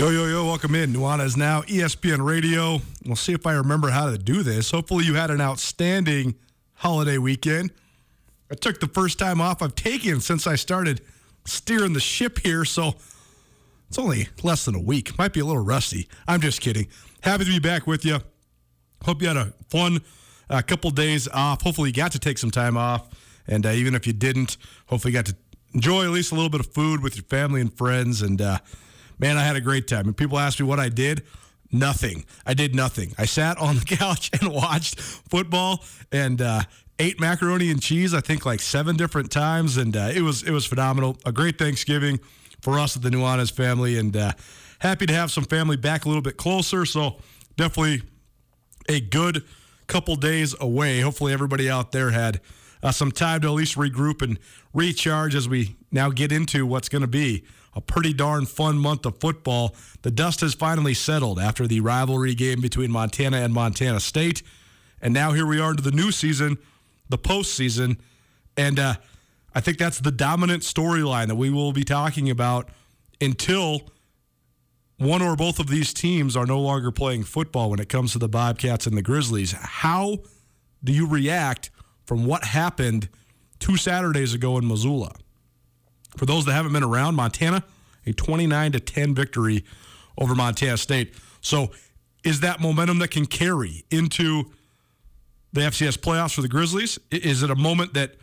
Yo, yo, yo, welcome in. Nuanez now, E ESPN Radio. We'll see if I remember how to do this. Hopefully, you had an outstanding holiday weekend. I took the first time off I've taken since I started steering the ship here, so it's only less than a week. Might be a little rusty. I'm just kidding. Happy to be back with you. Hope you had a fun uh, couple days off. Hopefully, you got to take some time off. And uh, even if you didn't, hopefully, you got to enjoy at least a little bit of food with your family and friends. And uh, man, I had a great time. And people ask me what I did. Nothing. I did nothing. I sat on the couch and watched football and uh, ate macaroni and cheese. I think like seven different times, and uh, it was it was phenomenal. A great Thanksgiving for us at the Nuanez family, and uh, happy to have some family back a little bit closer. So definitely a good couple days away. Hopefully, everybody out there had uh, some time to at least regroup and recharge as we now get into what's going to be a pretty darn fun month of football. The dust has finally settled after the rivalry game between Montana and Montana State. And now here we are into the new season, the postseason. And uh, I think that's the dominant storyline that we will be talking about until one or both of these teams are no longer playing football when it comes to the Bobcats and the Grizzlies. How do you react from what happened two Saturdays ago in Missoula? For those that haven't been around, Montana, a 29 to 10 victory over Montana State. So, is that momentum that can carry into the FCS playoffs for the Grizzlies? Is it a moment that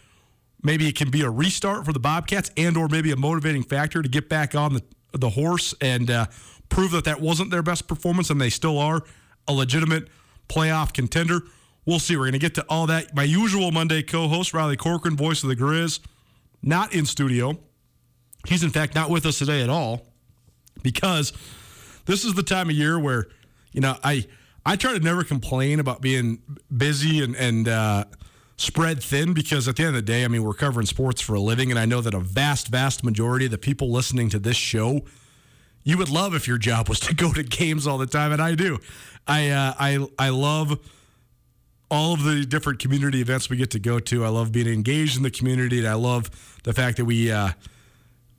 maybe it can be a restart for the Bobcats and or maybe a motivating factor to get back on the, the horse and uh, prove that that wasn't their best performance and they still are a legitimate playoff contender? We'll see. We're going to get to all that. My usual Monday co-host, Riley Corcoran, voice of the Grizz, not in studio. He's in fact not with us today at all because this is the time of year where you know I I try to never complain about being busy and and uh, spread thin because at the end of the day, I mean we're covering sports for a living, and I know that a vast vast majority of the people listening to this show. You would love if your job was to go to games all the time, and I do. I uh, I I love all of the different community events we get to go to. I love being engaged in the community, and I love the fact that we uh,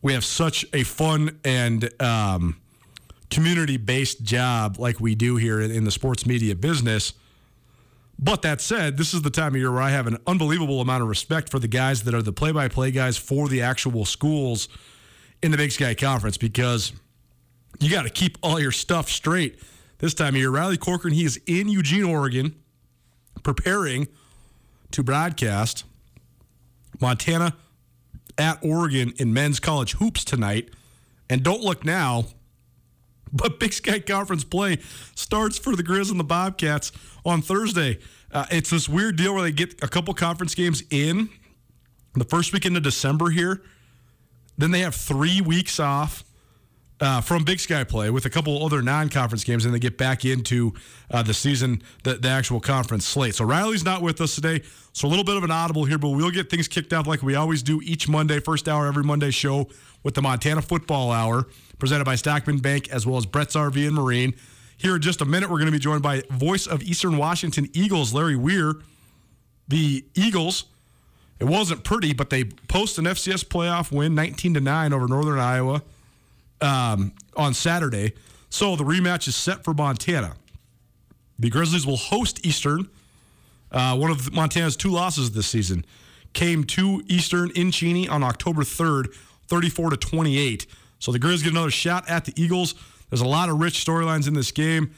we have such a fun and um, community based job like we do here in, in the sports media business. But that said, this is the time of year where I have an unbelievable amount of respect for the guys that are the play by play guys for the actual schools in the Big Sky Conference because you got to keep all your stuff straight this time of year. Riley Corcoran, he is in Eugene, Oregon, preparing to broadcast Montana at Oregon in men's college hoops tonight. And don't look now, but Big Sky Conference play starts for the Grizz and the Bobcats on Thursday. Uh, it's this weird deal where they get a couple conference games in the first weekend of December here. Then they have three weeks off uh, from Big Sky play with a couple other non-conference games, and they get back into uh, the season, the, the actual conference slate. So Riley's not with us today, so a little bit of an audible here, but we'll get things kicked off like we always do each Monday, first hour every Monday show with the Montana Football Hour, presented by Stockman Bank as well as Brett's RV and Marine. Here in just a minute, we're going to be joined by voice of Eastern Washington Eagles, Larry Weir. The Eagles, it wasn't pretty, but they post an FCS playoff win, 19 to nine over Northern Iowa um, on Saturday. So the rematch is set for Montana. The Grizzlies will host Eastern. Uh, one of Montana's two losses this season came to Eastern in Cheney on October 3rd, 34 to 28. So the Grizz get another shot at the Eagles. There's a lot of rich storylines in this game.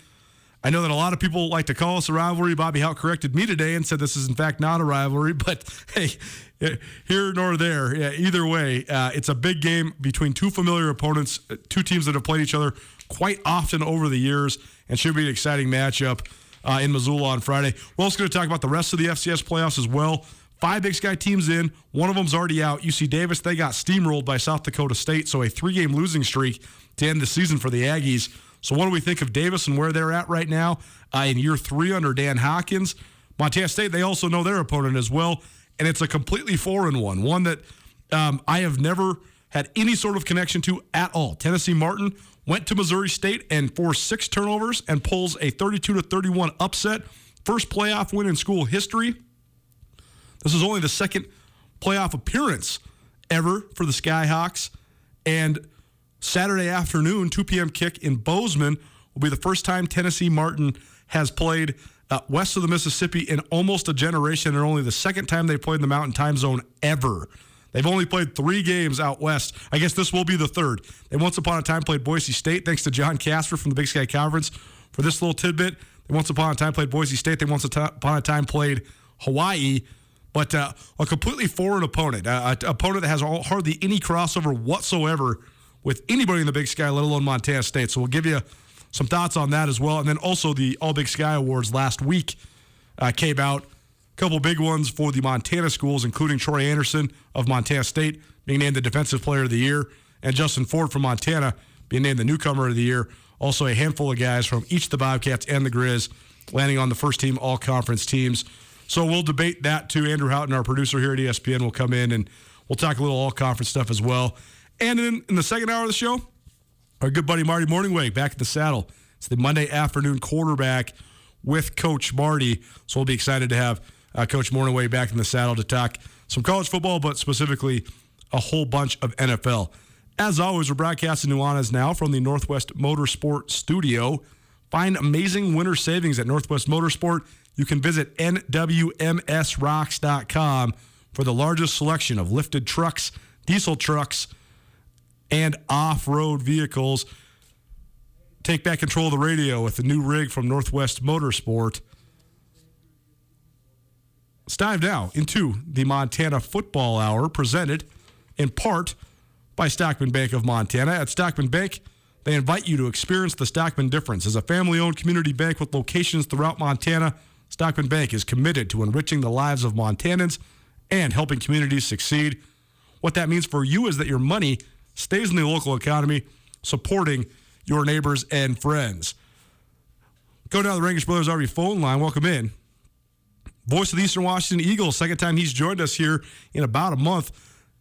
I know that a lot of people like to call us a rivalry. Bobby Hauck corrected me today and said this is in fact not a rivalry. But hey, here nor there, yeah, either way, uh, it's a big game between two familiar opponents, uh, two teams that have played each other quite often over the years, and should be an exciting matchup uh, in Missoula on Friday. We're also going to talk about the rest of the FCS playoffs as well. Five Big Sky teams in. One of them's already out. UC Davis, they got steamrolled by South Dakota State, so a three game losing streak to end the season for the Aggies. So, what do we think of Davis and where they're at right now uh, in year three under Dan Hawkins? Montana State, they also know their opponent as well, and it's a completely foreign one, one that um, I have never had any sort of connection to at all. Tennessee Martin went to Missouri State and forced six turnovers and pulls a 32 to 31 upset, first playoff win in school history. This is only the second playoff appearance ever for the Skyhawks, and Saturday afternoon, 2 p.m. kick in Bozeman will be the first time Tennessee Martin has played uh, west of the Mississippi in almost a generation, and only the second time they played in the Mountain Time Zone ever. They've only played three games out west. I guess this will be the third. They once upon a time played Boise State, thanks to Jon Kasper from the Big Sky Conference for this little tidbit. They once upon a time played Boise State. They once upon a time played Hawaii, but uh, a completely foreign opponent, uh, an opponent that has hardly any crossover whatsoever with anybody in the Big Sky, let alone Montana State. So we'll give you some thoughts on that as well. And then also the All Big Sky Awards last week uh, came out. A couple big ones for the Montana schools, including Troy Anderson of Montana State being named the Defensive Player of the Year, and Justin Ford from Montana being named the Newcomer of the Year. Also, a handful of guys from each of the Bobcats and the Grizz landing on the first team All Conference teams. So we'll debate that too. Andrew Houghton, our producer here at ESPN, will come in and we'll talk a little All Conference stuff as well. And in, in the second hour of the show, our good buddy Marty Mornhinweg back in the saddle. It's the Monday afternoon quarterback with Coach Marty. So we'll be excited to have uh, Coach Mornhinweg back in the saddle to talk some college football, but specifically a whole bunch of NFL. As always, we're broadcasting Nuanez now from the Northwest Motorsport Studio. Find amazing winter savings at Northwest Motorsport. You can visit NWMSRocks.com for the largest selection of lifted trucks, diesel trucks, and off road vehicles. Take back control of the radio with the new rig from Northwest Motorsport. Let's dive now into the Montana Football Hour, presented in part by Stockman Bank of Montana. At Stockman Bank, they invite you to experience the Stockman difference. As a family owned community bank with locations throughout Montana, Stockman Bank is committed to enriching the lives of Montanans and helping communities succeed. What that means for you is that your money stays in the local economy, supporting your neighbors and friends. Go down the Rankish Brothers RV phone line. Welcome in. Voice of the Eastern Washington Eagles, second time he's joined us here in about a month.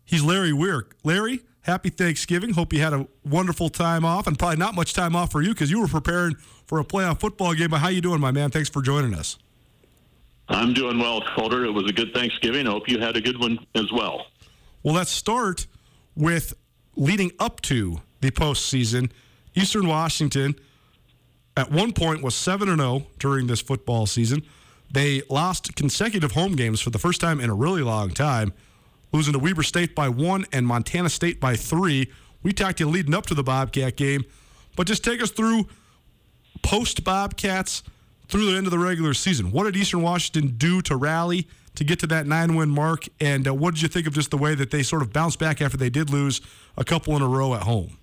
He's Larry Weir. Larry, happy Thanksgiving. Hope you had a wonderful time off, and probably not much time off for you because you were preparing for a playoff football game. But how are you doing, my man? Thanks for joining us. I'm doing well, Colter. It was a good Thanksgiving. I hope you had a good one as well. Well, let's start with leading up to the postseason. Eastern Washington at one point was 7 0 during this football season. They lost consecutive home games for the first time in a really long time, losing to Weber State by one and Montana State by three. We talked to you leading up to the Bobcat game, but just take us through post Bobcats through the end of the regular season. What did Eastern Washington do to rally to get to that nine win mark? And uh, what did you think of just the way that they sort of bounced back after they did lose a couple in a row at home?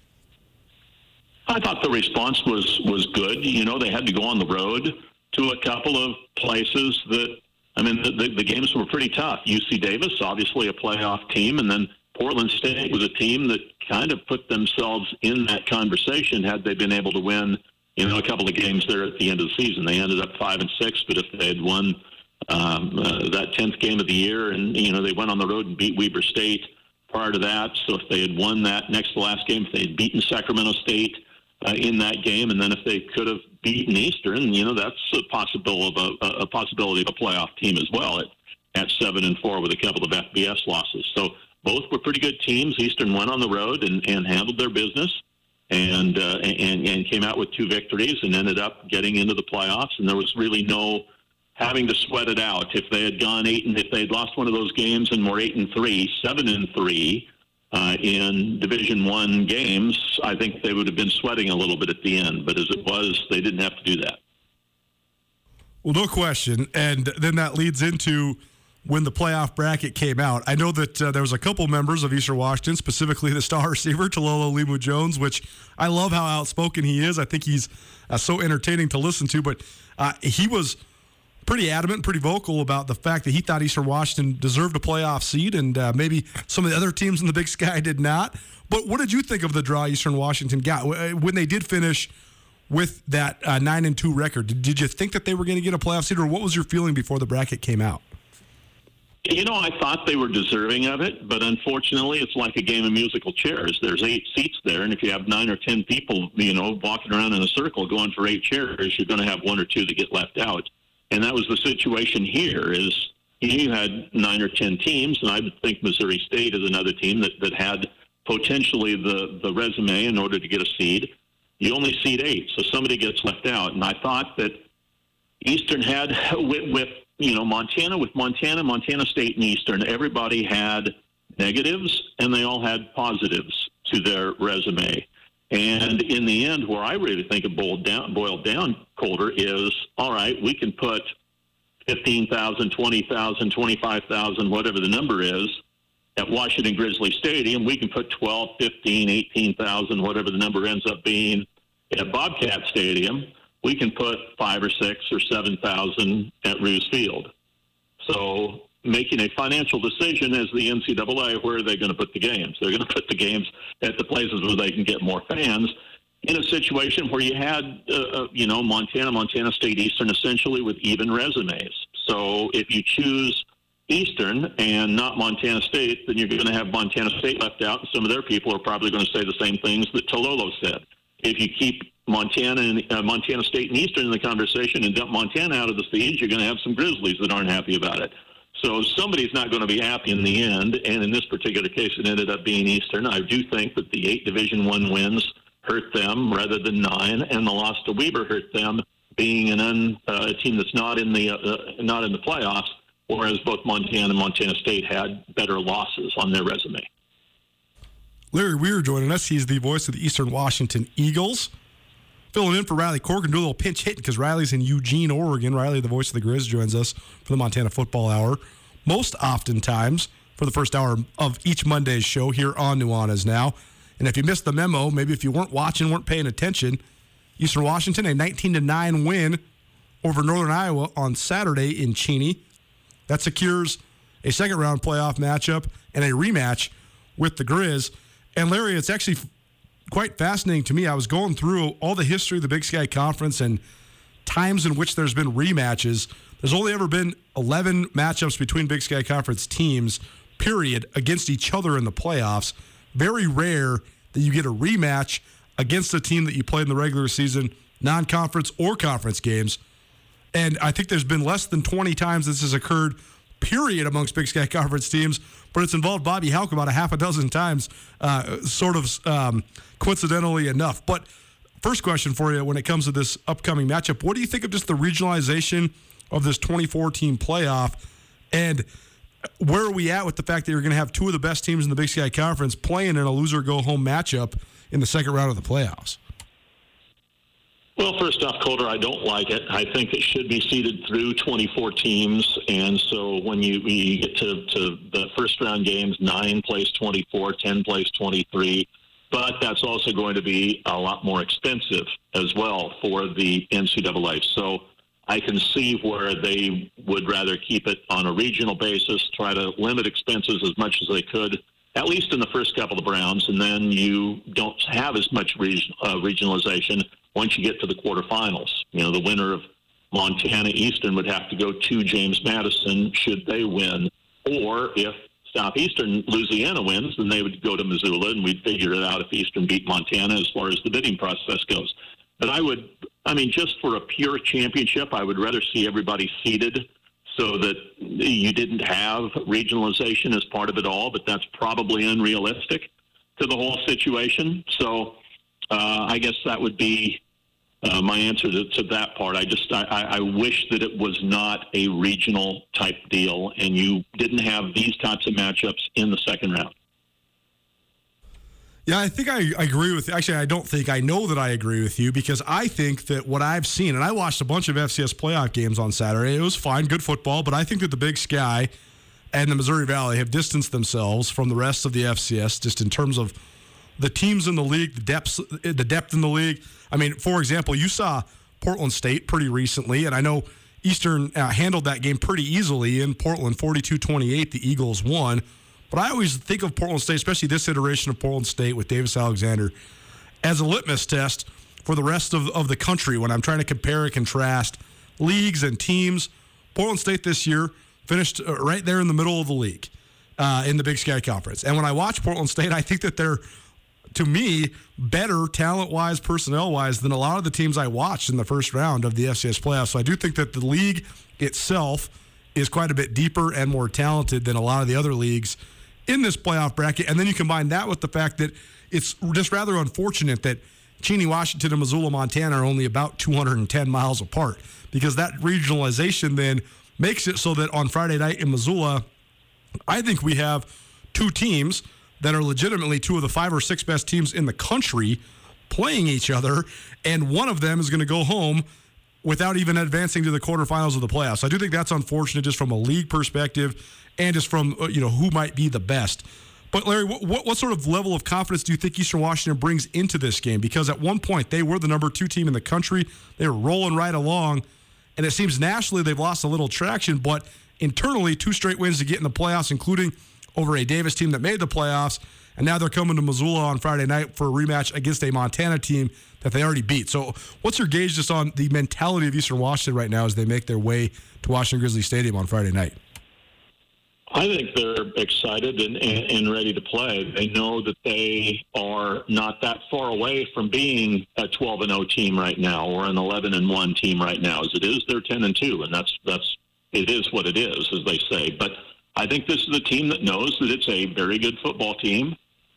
I thought the response was was good. You know, they had to go on the road to a couple of places that I mean, the, the, the games were pretty tough. UC Davis, obviously a playoff team, and then Portland State was a team that kind of put themselves in that conversation had they been able to win, you know, a couple of games there at the end of the season. They ended up five and six, but if they had won um, uh, that tenth game of the year, and you know, they went on the road and beat Weber State prior to that. So if they had won that next to last game, if they had beaten Sacramento State uh, in that game, and then if they could have beaten Eastern, you know that's a possibility of a, a possibility of a playoff team as well at at seven and four with a couple of FBS losses. So both were pretty good teams. Eastern went on the road and, and handled their business, and, uh, and and came out with two victories and ended up getting into the playoffs. And there was really no having to sweat it out. If they had gone eight and if they had lost one of those games and were eight and three, seven and three uh, in Division One games, I think they would have been sweating a little bit at the end. But as it was, they didn't have to do that. Well, no question. And then that leads into when the playoff bracket came out. I know that uh, there was a couple members of Eastern Washington, specifically the star receiver Talolo Limu Jones, which I love how outspoken he is. I think he's uh, so entertaining to listen to. But uh, he was pretty adamant, pretty vocal about the fact that he thought Eastern Washington deserved a playoff seed, and uh, maybe some of the other teams in the Big Sky did not. But what did you think of the draw Eastern Washington got uh, when they did finish with that uh, nine and two record? Did, you think that they were going to get a playoff seed, or what was your feeling before the bracket came out? You know, I thought they were deserving of it, but unfortunately, it's like a game of musical chairs. There's eight seats there, and if you have nine or ten people, you know, walking around in a circle going for eight chairs, you're going to have one or two that get left out. And that was the situation here. Is you had nine or ten teams, and I would think Missouri State is another team that that had potentially the the resume in order to get a seed. You only seed eight, so somebody gets left out. And I thought that Eastern had with, with you know, Montana with Montana, Montana State, and Eastern, everybody had negatives and they all had positives to their resume. And in the end, where I really think it boiled down, boiled down Colter is all right, we can put 15,000, 20,000, 25,000, whatever the number is, at Washington Grizzly Stadium. We can put 12, 15, 18,000, whatever the number ends up being, at Bobcat Stadium we can put five or six or seven thousand at Roos Field. So making a financial decision as the NCAA, where are they going to put the games? They're going to put the games at the places where they can get more fans. In a situation where you had, uh, uh, you know, Montana, Montana State, Eastern, essentially with even resumes. So if you choose Eastern and not Montana State, then you're going to have Montana State left out, and some of their people are probably going to say the same things that Talolo said. If you keep Montana and uh, Montana State and Eastern in the conversation and dump Montana out of the seeds, you're going to have some Grizzlies that aren't happy about it. So somebody's not going to be happy in the end. And in this particular case, it ended up being Eastern. I do think that the eight Division One wins hurt them rather than nine, and the loss to Weber hurt them, being an un, uh, a team that's not in the uh, not in the playoffs. Whereas both Montana and Montana State had better losses on their resume. Larry Weir joining us. He's the voice of the Eastern Washington Eagles filling in for Riley Corcoran, do a little pinch hitting because Riley's in Eugene, Oregon. Riley, the voice of the Grizz, joins us for the Montana Football Hour. Most oftentimes for the first hour of each Monday's show here on Nuanez Now. And if you missed the memo, maybe if you weren't watching, weren't paying attention, Eastern Washington, a 19 to 9 win over Northern Iowa on Saturday in Cheney. That secures a second round playoff matchup and a rematch with the Grizz. And Larry, it's actually quite fascinating to me. I was going through all the history of the Big Sky Conference and times in which there's been rematches. There's only ever been 11 matchups between Big Sky Conference teams, period, against each other in the playoffs. Very rare that you get a rematch against a team that you played in the regular season, non conference or conference games. And I think there's been less than 20 times this has occurred, period, amongst Big Sky Conference teams, but it's involved Bobby Hauck about a half a dozen times, uh, sort of um, coincidentally enough. But first question for you when it comes to this upcoming matchup what do you think of just the regionalization of this 24 team playoff? And where are we at with the fact that you're going to have two of the best teams in the Big Sky Conference playing in a loser go home matchup in the second round of the playoffs? Well, first off, Colter, I don't like it. I think it should be seeded through 24 teams, and so when you, you get to, to the first round games, nine plays 24, 10 plays 23, but that's also going to be a lot more expensive as well for the NCAA. So I can see where they would rather keep it on a regional basis, try to limit expenses as much as they could, at least in the first couple of rounds, and then you don't have as much region, uh, regionalization once you get to the quarterfinals. You know, the winner of Montana Eastern would have to go to James Madison should they win, or if Southeastern Louisiana wins, then they would go to Missoula, and we'd figure it out if Eastern beat Montana as far as the bidding process goes. But I would, I mean, just for a pure championship, I would rather see everybody seeded so that you didn't have regionalization as part of it all, but that's probably unrealistic to the whole situation. So uh, I guess that would be uh, my answer to, to, that part. I just I, I, wish that it was not a regional type deal, and you didn't have these types of matchups in the second round. Yeah, I think I, I agree with. Actually, I don't think I know that I agree with you because I think that what I've seen, and I watched a bunch of FCS playoff games on Saturday. It was fine, good football, but I think that the Big Sky and the Missouri Valley have distanced themselves from the rest of the FCS just in terms of the teams in the league, the depth, the depth in the league. I mean, for example, you saw Portland State pretty recently, and I know Eastern uh, handled that game pretty easily in Portland, 42-28. The Eagles won, but I always think of Portland State, especially this iteration of Portland State with Davis Alexander, as a litmus test for the rest of, of the country when I'm trying to compare and contrast leagues and teams. Portland State this year finished uh, right there in the middle of the league uh, in the Big Sky Conference. And when I watch Portland State, I think that they're to me, better talent wise, personnel wise than a lot of the teams I watched in the first round of the FCS playoffs. So I do think that the league itself is quite a bit deeper and more talented than a lot of the other leagues in this playoff bracket. And then you combine that with the fact that it's just rather unfortunate that Cheney, Washington, and Missoula, Montana are only about 210 miles apart because that regionalization then makes it so that on Friday night in Missoula, I think we have two teams that are legitimately two of the five or six best teams in the country playing each other, and one of them is going to go home without even advancing to the quarterfinals of the playoffs. I do think that's unfortunate just from a league perspective and just from uh, you know who might be the best. But Larry, what, what sort of level of confidence do you think Eastern Washington brings into this game? Because at one point they were the number two team in the country, they were rolling right along, and it seems nationally they've lost a little traction, but internally two straight wins to get in the playoffs, including over a Davis team that made the playoffs. And now they're coming to Missoula on Friday night for a rematch against a Montana team that they already beat. So, what's your gauge just on the mentality of Eastern Washington right now as they make their way to Washington Grizzly Stadium on Friday night? I think they're excited and, and, and, ready to play. They know that they are not that far away from being a 12 and 0 team right now, or an 11 and 1 team right now. As it is, they're 10 and 2, and that's that's it is what it is, as they say. But I think this is a team that knows that it's a very good football team.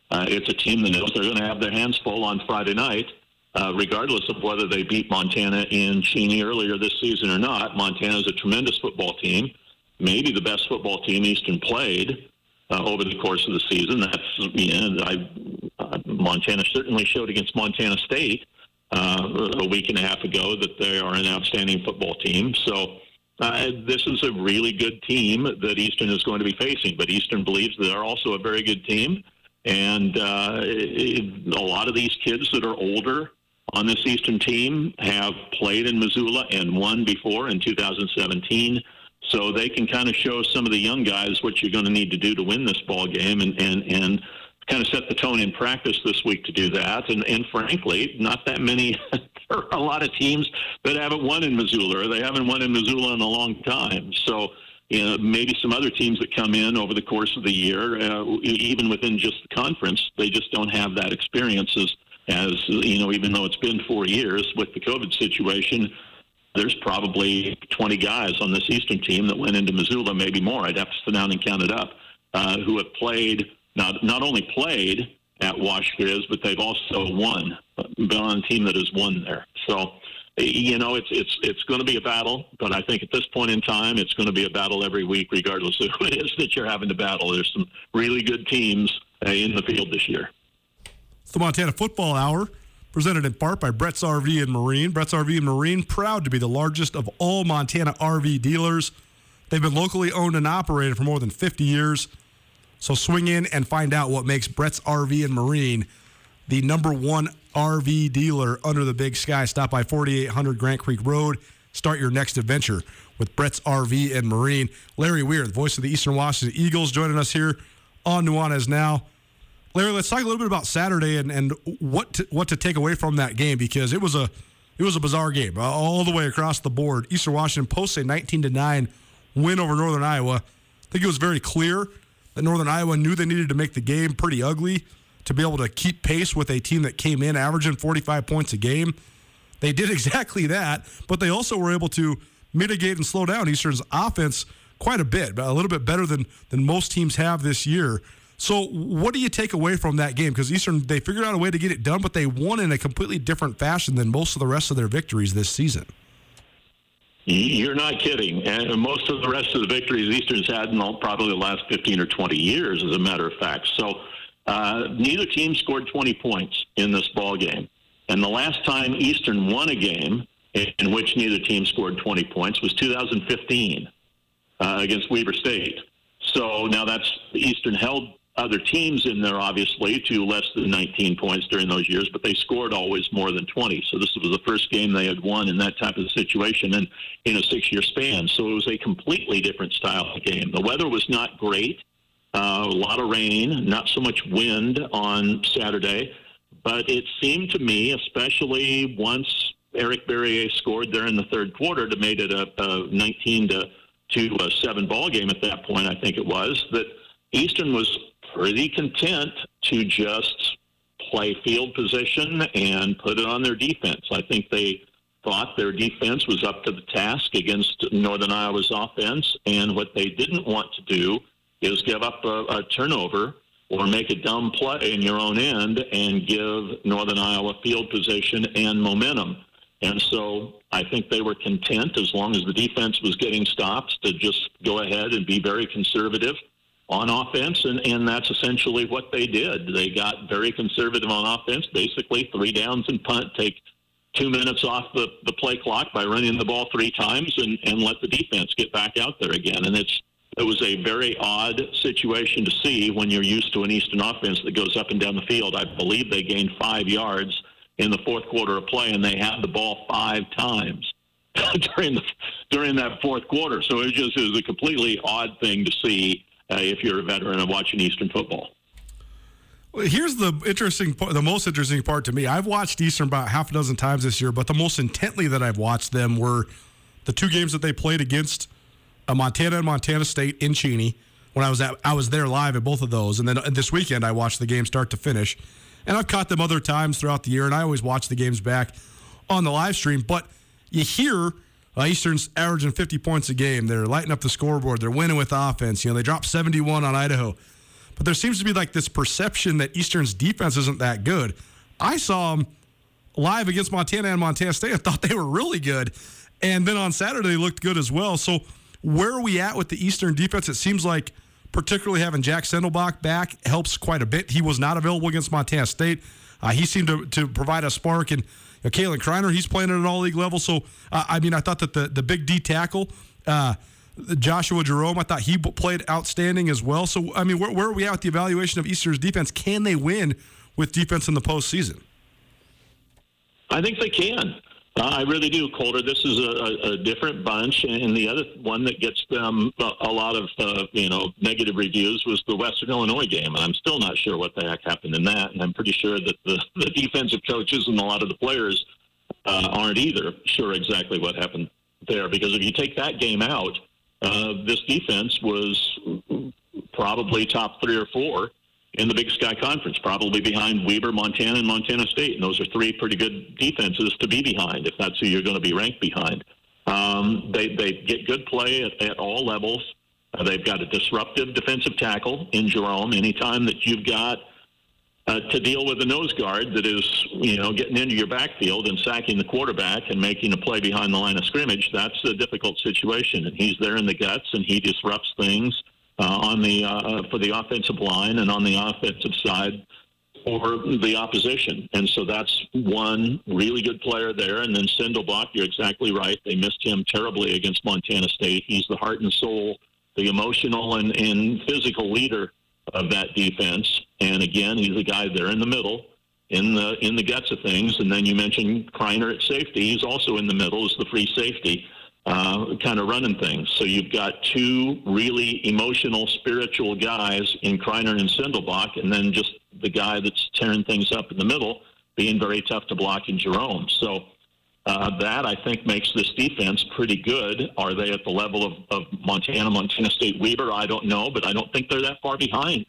Uh, it's a team that knows they're going to have their hands full on Friday night, uh, regardless of whether they beat Montana in Cheney earlier this season or not. Montana is a tremendous football team, maybe the best football team Eastern played uh, over the course of the season. That's you know, I, uh, Montana certainly showed against Montana State uh, a week and a half ago that they are an outstanding football team. So uh, this is a really good team that Eastern is going to be facing, but Eastern believes they're also a very good team. And uh, it, a lot of these kids that are older on this Eastern team have played in Missoula and won before in 2017. So they can kind of show some of the young guys what you're going to need to do to win this ball game and, and, and kind of set the tone in practice this week to do that. And, and frankly, not that many there are a lot of teams that haven't won in Missoula, they haven't won in Missoula in a long time. So, you know, maybe some other teams that come in over the course of the year, uh, even within just the conference, they just don't have that experience as, as, you know, even though it's been four years with the COVID situation, there's probably 20 guys on this Eastern team that went into Missoula, maybe more. I'd have to sit down and count it up, uh, who have played, not, not only played at Wash Grizz, but they've also won, been on a team that has won there. So, you know, it's it's it's going to be a battle, but I think at this point in time, it's going to be a battle every week, regardless of who it is that you're having to battle. There's some really good teams uh, in the field this year. It's the Montana Football Hour, presented in part by Brett's RV and Marine. Brett's RV and Marine, proud to be the largest of all Montana RV dealers. They've been locally owned and operated for more than 50 years. So swing in and find out what makes Brett's RV and Marine the number one RV dealer under the big sky. Stop by 4800 Grant Creek Road. Start your next adventure with Brett's RV and Marine. Larry Weir, the voice of the Eastern Washington Eagles, joining us here on Nuanez Now. Larry, let's talk a little bit about Saturday and, and what to, what to take away from that game because it was a it was a bizarre game uh, all the way across the board. Eastern Washington posts a 19 to 9 win over Northern Iowa. I think it was very clear that Northern Iowa knew they needed to make the game pretty ugly to be able to keep pace with a team that came in averaging 45 points a game. They did exactly that, but they also were able to mitigate and slow down Eastern's offense quite a bit, a little bit better than than most teams have this year. So, what do you take away from that game? Because Eastern they figured out a way to get it done, but they won in a completely different fashion than most of the rest of their victories this season. You're not kidding. And most of the rest of the victories Eastern's had in all, probably the last 15 or 20 years, as a matter of fact. So uh, neither team scored 20 points in this ball game. And the last time Eastern won a game in which neither team scored 20 points was 2015 uh, against Weber State. So now that's Eastern held other teams in there, obviously, to less than 19 points during those years, but they scored always more than 20. So this was the first game they had won in that type of situation and in a six-year span. So it was a completely different style of game. The weather was not great. Uh, a lot of rain, not so much wind on Saturday, but it seemed to me, especially once Eric Barriere scored there in the third quarter to made it a, a 19 to to a seven ball game at that point, I think it was that Eastern was pretty content to just play field position and put it on their defense. I think they thought their defense was up to the task against Northern Iowa's offense, and what they didn't want to do is give up a, a turnover or make a dumb play in your own end and give Northern Iowa field position and momentum. And so I think they were content as long as the defense was getting stops to just go ahead and be very conservative on offense, and, and that's essentially what they did. They got very conservative on offense, basically three downs and punt, take two minutes off the, the play clock by running the ball three times and, and let the defense get back out there again. And it's it was a very odd situation to see when you're used to an Eastern offense that goes up and down the field. I believe they gained five yards in the fourth quarter of play, and they had the ball five times during the during that fourth quarter. So it just is a completely odd thing to see if you're a veteran of watching Eastern football. Here's the interesting the most interesting part to me. I've watched Eastern about half a dozen times this year, but the most intently that I've watched them were the two games that they played against uh, Montana and Montana State in Cheney. When I was at, I was there live at both of those, and then uh, this weekend I watched the game start to finish. And I've caught them other times throughout the year, and I always watch the games back on the live stream. But you hear Eastern's averaging 50 points a game. They're lighting up the scoreboard. They're winning with offense. You know, they dropped 71 on Idaho. But there seems to be like this perception that Eastern's defense isn't that good. I saw them live against Montana and Montana State. I thought they were really good. And then on Saturday, they looked good as well. So, where are we at with the Eastern defense? It seems like, particularly having Jack Sendelbach back, helps quite a bit. He was not available against Montana State. Uh, he seemed to, to provide a spark. And know, Kalen Kreiner, he's playing at an all league level. So, uh, I mean, I thought that the, the big D tackle, uh, Joshua Jerome, I thought he played outstanding as well. So, I mean, where, where, are we at with the evaluation of Eastern's defense? Can they win with defense in the postseason? I think they can. Uh, I really do, Colter. This is a, a, different bunch, and the other one that gets them a, lot of uh, you know negative reviews was the Western Illinois game, and I'm still not sure what the heck happened in that. And I'm pretty sure that the, the defensive coaches and a lot of the players uh, aren't either sure exactly what happened there. Because if you take that game out, uh, this defense was probably top three or four in the Big Sky Conference, probably behind Weber, Montana, and Montana State. And those are three pretty good defenses to be behind if that's who you're going to be ranked behind. Um, they they get good play at, at all levels. Uh, they've got a disruptive defensive tackle in Jerome. Anytime that you've got uh, to deal with a nose guard that is, you know, getting into your backfield and sacking the quarterback and making a play behind the line of scrimmage, that's a difficult situation. And he's there in the guts, and he disrupts things on the uh, for the offensive line and on the offensive side for the opposition. And so that's one really good player there. And then Sendelbach, you're exactly right. They missed him terribly against Montana State. He's the heart and soul, the emotional and, and physical leader of that defense. And again, he's a guy there in the middle, in the in the guts of things. And then you mentioned Kreiner at safety. He's also in the middle as the free safety, uh, kind of running things. So you've got two really emotional, spiritual guys in Kreiner and Sendelbach, and then just the guy that's tearing things up in the middle, being very tough to block in Jerome. So. Uh, that I think makes this defense pretty good. Are they at the level of, of Montana, Montana State, Weber? I don't know, but I don't think they're that far behind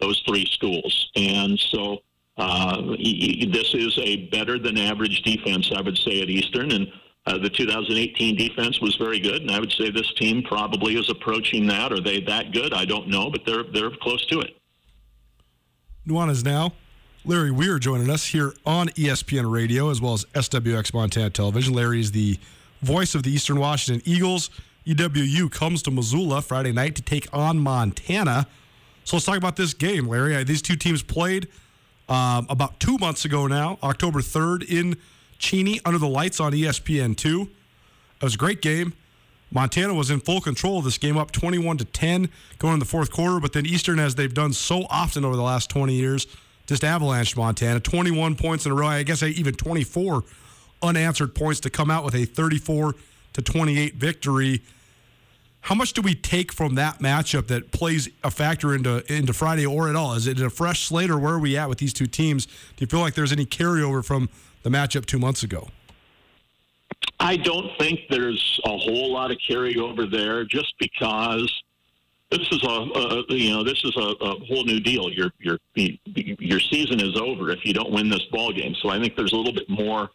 those three schools. And so uh, this is a better than average defense, I would say, at Eastern. And uh, the 2018 defense was very good, and I would say this team probably is approaching that. Are they that good? I don't know, but they're they're close to it. Nuanez now. Larry Weir joining us here on ESPN Radio as well as SWX Montana Television. Larry is the voice of the Eastern Washington Eagles. EWU comes to Missoula Friday night to take on Montana. So let's talk about this game, Larry. These two teams played um, about two months ago now, October 3rd in Cheney under the lights on ESPN2. It was a great game. Montana was in full control of this game, up 21 to 10 going in the fourth quarter. But then Eastern, as they've done so often over the last 20 years, just avalanched Montana. 21 points in a row. I guess even 24 unanswered points to come out with a 34 to 28 victory. How much do we take from that matchup that plays a factor into into Friday or at all? Is it a fresh slate or where are we at with these two teams? Do you feel like there's any carryover from the matchup two months ago? I don't think there's a whole lot of carryover there, just because this is a, you know this is a, a, whole new deal. Your your your season is over if you don't win this ball game. So I think there's a little bit more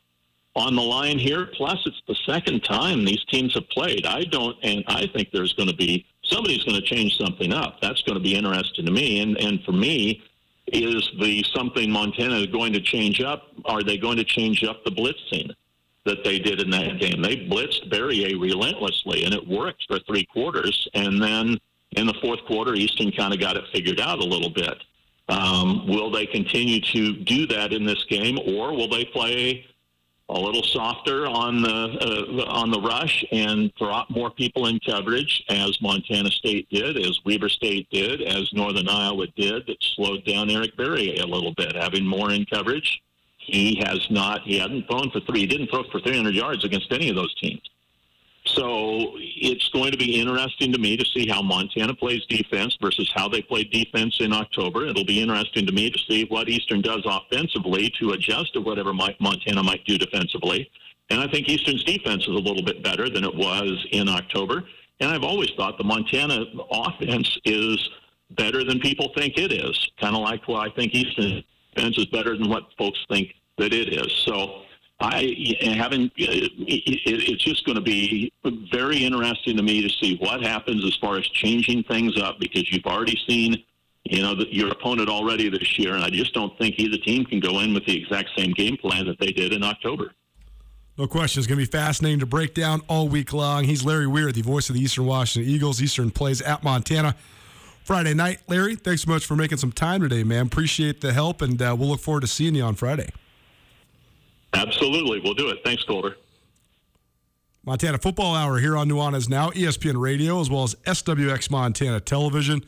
on the line here. Plus, it's the second time these teams have played. I don't, and I think there's going to be somebody's going to change something up. That's going to be interesting to me. And and for me, is the something Montana is going to change up? Are they going to change up the blitzing that they did in that game? They blitzed Barriere relentlessly, and it worked for three quarters. And then in the fourth quarter, Eastern kind of got it figured out a little bit. Um, will they continue to do that in this game, or will they play a little softer on the uh, on the rush and drop more people in coverage, as Montana State did, as Weber State did, as Northern Iowa did. That slowed down Eric Barriere a little bit, having more in coverage. He has not. He hadn't thrown for three. He didn't throw for 300 yards against any of those teams. So it's going to be interesting to me to see how Montana plays defense versus how they played defense in October. It'll be interesting to me to see what Eastern does offensively to adjust to whatever Montana might do defensively. And I think Eastern's defense is a little bit better than it was in October. And I've always thought the Montana offense is better than people think it is. Kind of like what I think Eastern defense is better than what folks think that it is. So I haven't. It's just going to be very interesting to me to see what happens as far as changing things up because you've already seen, you know, your opponent already this year, and I just don't think either team can go in with the exact same game plan that they did in October. No question. It's going to be fascinating to break down all week long. He's Larry Weir, the voice of the Eastern Washington Eagles. Eastern plays at Montana Friday night. Larry, thanks so much for making some time today, man. Appreciate the help, and uh, we'll look forward to seeing you on Friday. Absolutely. We'll do it. Thanks, Colter. Montana Football Hour here on Nuanez Now, ESPN Radio, as well as SWX Montana Television.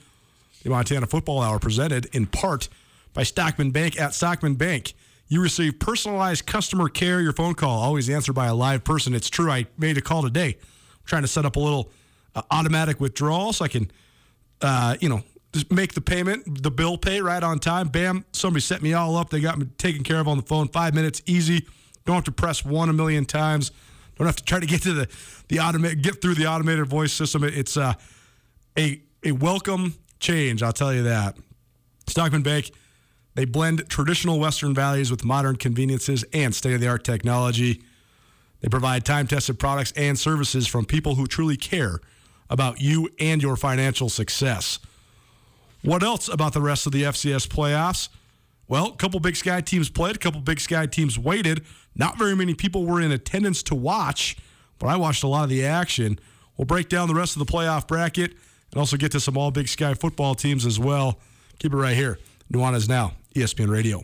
The Montana Football Hour presented in part by Stockman Bank at Stockman Bank. You receive personalized customer care. Your phone call always answered by a live person. It's true. I made a call today. I'm trying to set up a little uh, automatic withdrawal so I can, uh, you know, just make the payment, the bill pay right on time. Bam, somebody set me all up. They got me taken care of on the phone. Five minutes, easy. Don't have to press one a million times. Don't have to try to get to the the automate get through the automated voice system. It's uh, a a welcome change. I'll tell you that. Stockman Bank, they blend traditional Western values with modern conveniences and state of the art technology. They provide time tested products and services from people who truly care about you and your financial success. What else about the rest of the FCS playoffs? Well, a couple Big Sky teams played, a couple Big Sky teams waited. Not very many people were in attendance to watch, but I watched a lot of the action. We'll break down the rest of the playoff bracket and also get to some all Big Sky football teams as well. Keep it right here. Nuanez Now, ESPN Radio.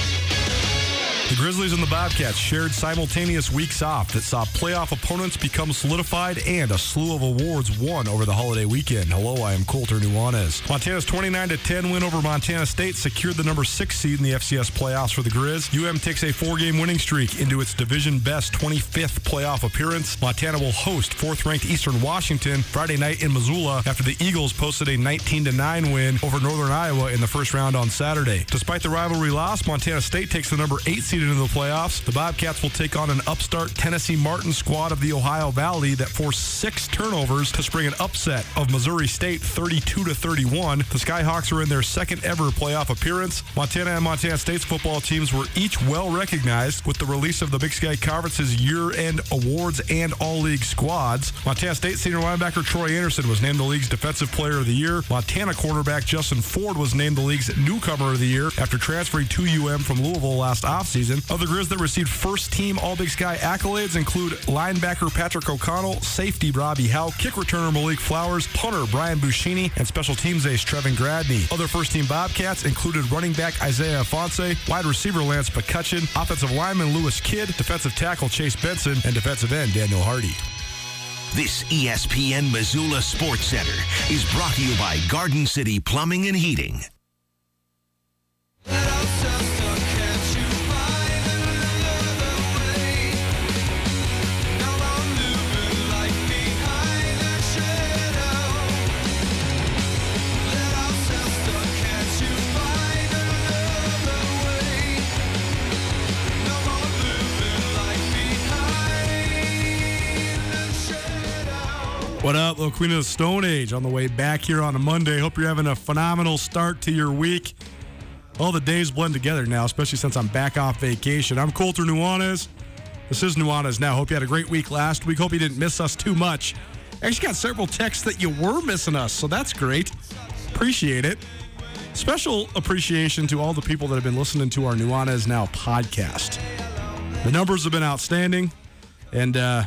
The Grizzlies and the Bobcats shared simultaneous weeks off that saw playoff opponents become solidified and a slew of awards won over the holiday weekend. Hello, I am Colter Nuanez. Montana's 29 10 win over Montana State secured the number six seed in the FCS playoffs for the Grizz. UM takes a four game winning streak into its division best 25th playoff appearance. Montana will host fourth ranked Eastern Washington Friday night in Missoula after the Eagles posted a 19 9 win over Northern Iowa in the first round on Saturday. Despite the rivalry loss, Montana State takes the number eight seed into the playoffs. The Bobcats will take on an upstart Tennessee Martin squad of the Ohio Valley that forced six turnovers to spring an upset of Missouri State 32 to 31. The Skyhawks are in their second ever playoff appearance. Montana and Montana State's football teams were each well recognized with the release of the Big Sky Conference's year-end awards and all-league squads. Montana State senior linebacker Troy Anderson was named the league's defensive player of the year. Montana cornerback Justin Ford was named the league's newcomer of the year after transferring to UM from Louisville last offseason. Other Grizz that received first team All Big Sky accolades include linebacker Patrick O'Connell, safety Robby Hauck, kick returner Malik Flowers, punter Brian Buschini, and special teams ace Trevin Gradney. Other first team Bobcats included running back Isaiah Ifanse, wide receiver Lance McCutcheon, offensive lineman Lewis Kidd, defensive tackle Chase Benson, and defensive end Daniel Hardy. This ESPN Missoula Sports Center is brought to you by Garden City Plumbing and Heating. What up, little Queen of the Stone Age on the way back here on a Monday. Hope you're having a phenomenal start to your week. All the days blend together now, especially since I'm back off vacation. I'm Colter Nuanez. This is Nuanez now. Hope you had a great week last week. Hope you didn't miss us too much. Actually, got several texts that you were missing us, so that's great. Appreciate it. Special appreciation to all the people that have been listening to our Nuanez Now podcast. The numbers have been outstanding, and uh,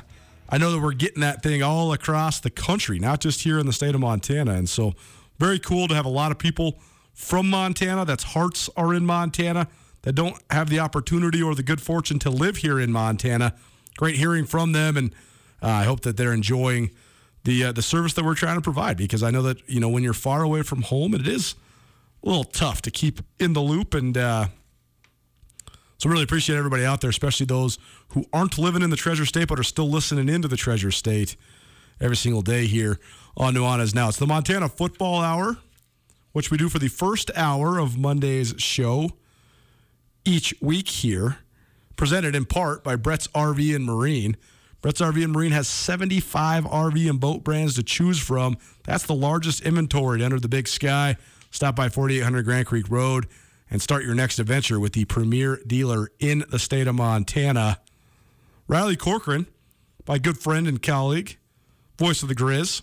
I know that we're getting that thing all across the country, not just here in the state of Montana. And so, very cool to have a lot of people from Montana that's hearts are in Montana that don't have the opportunity or the good fortune to live here in Montana. Great hearing from them, and uh, I hope that they're enjoying the uh, the service that we're trying to provide. Because I know that you know when you're far away from home, it is a little tough to keep in the loop and. Uh, so really appreciate everybody out there, especially those who aren't living in the Treasure State but are still listening into the Treasure State every single day here on Nuanez Now. It's the Montana Football Hour, which we do for the first hour of Monday's show each week here, presented in part by Brett's RV and Marine. Brett's RV and Marine has 75 RV and boat brands to choose from. That's the largest inventory under the big sky. Stop by 4800 Grand Creek Road and start your next adventure with the premier dealer in the state of Montana. Riley Corcoran, my good friend and colleague, voice of the Grizz,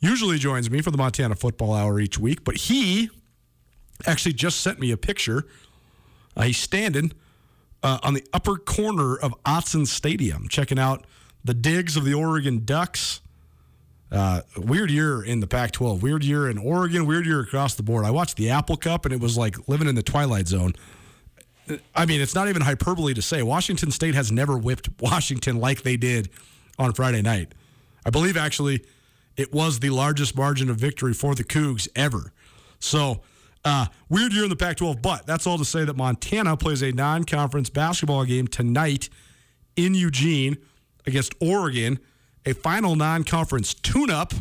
usually joins me for the Montana Football Hour each week, but he actually just sent me a picture. Uh, he's standing uh, on the upper corner of Autzen Stadium, checking out the digs of the Oregon Ducks. Uh, weird year in the Pac 12, weird year in Oregon, weird year across the board. I watched the Apple Cup and it was like living in the Twilight Zone. I mean, it's not even hyperbole to say Washington State has never whipped Washington like they did on Friday night. I believe actually it was the largest margin of victory for the Cougs ever. So, uh, weird year in the Pac 12, but that's all to say that Montana plays a non conference basketball game tonight in Eugene against Oregon, a final non conference tune up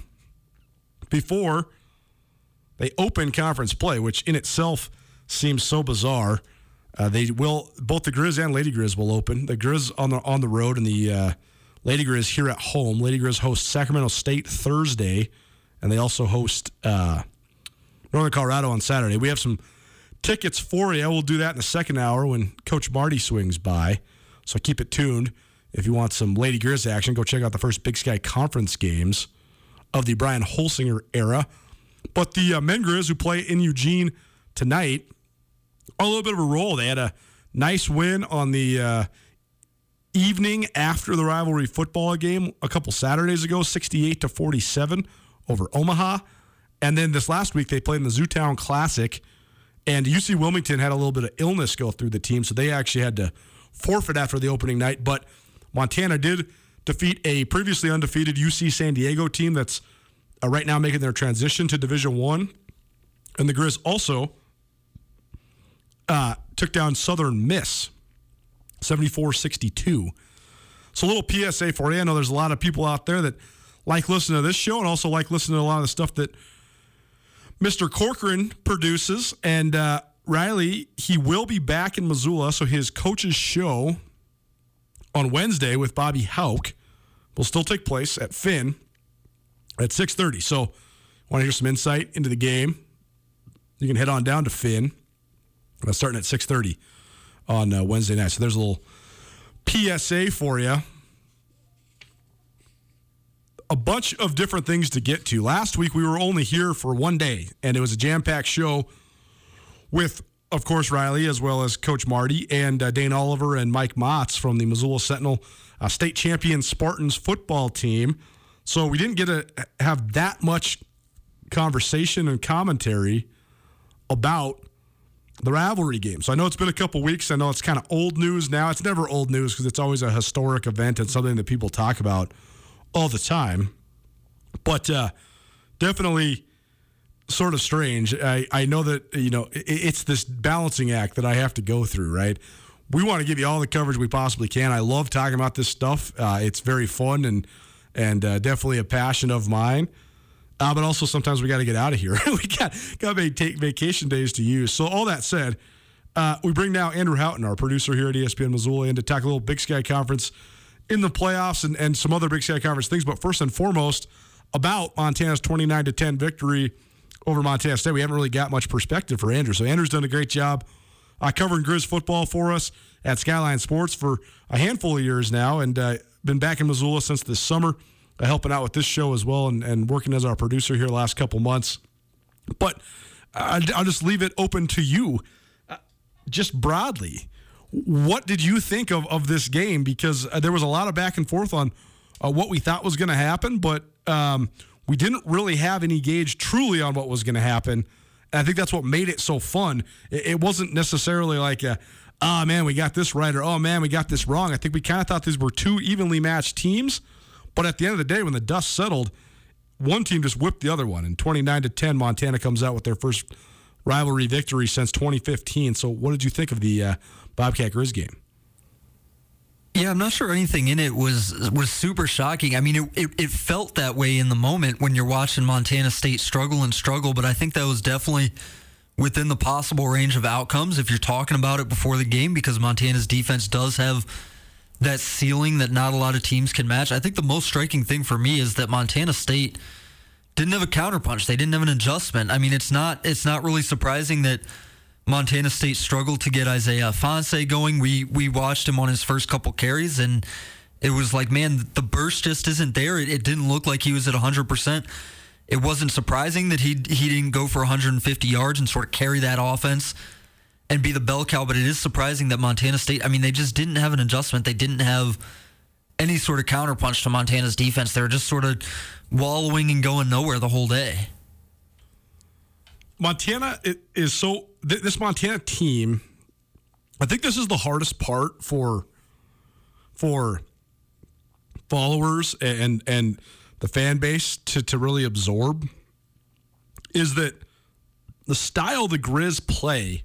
before they open conference play, which in itself seems so bizarre. Uh, they will both the Grizz and Lady Grizz will open. The Grizz on the on the road and the uh, Lady Grizz here at home. Lady Grizz hosts Sacramento State Thursday, and they also host uh, Northern Colorado on Saturday. We have some tickets for you. We'll do that in the second hour when Coach Marty swings by. So keep it tuned. If you want some Lady Grizz action, go check out the first Big Sky Conference games of the Brian Holsinger era. But the uh, men Grizz who play in Eugene tonight are a little bit of a roll. They had a nice win on the uh, evening after the rivalry football game a couple Saturdays ago, 68 to 47 over Omaha. And then this last week they played in the Zootown Classic, and UC Wilmington had a little bit of illness go through the team, so they actually had to forfeit after the opening night. But Montana did defeat a previously undefeated UC San Diego team that's uh, right now making their transition to Division One, and the Grizz also uh, took down Southern Miss, 74-62. So a little PSA for you. I know there's a lot of people out there that like listening to this show and also like listening to a lot of the stuff that Mr. Corcoran produces. And uh, Riley, he will be back in Missoula, so his coach's show on Wednesday with Bobby Hauck will still take place at Finn at 6.30. So want to hear some insight into the game, you can head on down to Finn. Uh, starting at 6.30 on uh, Wednesday night. So there's a little PSA for you. A bunch of different things to get to. Last week we were only here for one day, and it was a jam-packed show with, of course, Riley as well as Coach Marty and uh, Dane Oliver and Mike Motts from the Missoula Sentinel uh, state champion Spartans football team. So we didn't get to have that much conversation and commentary about the rivalry game. So I know it's been a couple weeks. I know it's kind of old news now. It's never old news because it's always a historic event and something that people talk about all the time. But uh, definitely sort of strange. I, I know that, you know, it, it's this balancing act that I have to go through, right? We want to give you all the coverage we possibly can. I love talking about this stuff. Uh, it's very fun and and uh, definitely a passion of mine. Uh, but also sometimes we got to get out of here. we got got to take vacation days to use. So all that said, uh, we bring now Andrew Houghton, our producer here at ESPN Missoula, in to talk a little Big Sky Conference in the playoffs and, and some other Big Sky Conference things. But first and foremost, about Montana's 29 to 10 victory over Montana State. We haven't really got much perspective for Andrew. So Andrew's done a great job uh, covering Grizz football for us at Skyline Sports for a handful of years now, and uh, been back in Missoula since this summer uh, helping out with this show as well and, and working as our producer here last couple months. But I, I'll just leave it open to you, uh, just broadly. What did you think of, of this game? Because uh, there was a lot of back and forth on uh, what we thought was going to happen, but um, we didn't really have any gauge truly on what was going to happen. And I think that's what made it so fun. It, wasn't necessarily like a, oh man, we got this right, or oh man, we got this wrong. I think we kind of thought these were two evenly matched teams but at the end of the day, when the dust settled, one team just whipped the other one. And 29 to 10, Montana comes out with their first rivalry victory since 2015. So, what did you think of the uh, Bobcat Grizz game? Yeah, I'm not sure anything in it was was super shocking. I mean, it, it, it, felt that way in the moment when you're watching Montana State struggle and struggle, but I think that was definitely within the possible range of outcomes if you're talking about it before the game because Montana's defense does have that ceiling that not a lot of teams can match. I think the most striking thing for me is that Montana State didn't have a counterpunch. They didn't have an adjustment. I mean, it's not it's not really surprising that Montana State struggled to get Isaiah Ifanse going. We we watched him on his first couple carries and it was like, man, the burst just isn't there. It, it didn't look like he was at 100%. It wasn't surprising that he he didn't go for 150 yards and sort of carry that offense and be the bell cow. But it is surprising that Montana State, I mean, they just didn't have an adjustment. They didn't have any sort of counterpunch to Montana's defense. They were just sort of wallowing and going nowhere the whole day. Montana is so this Montana team. I think this is the hardest part for for followers and and the fan base to, to really absorb is that the style the Grizz play,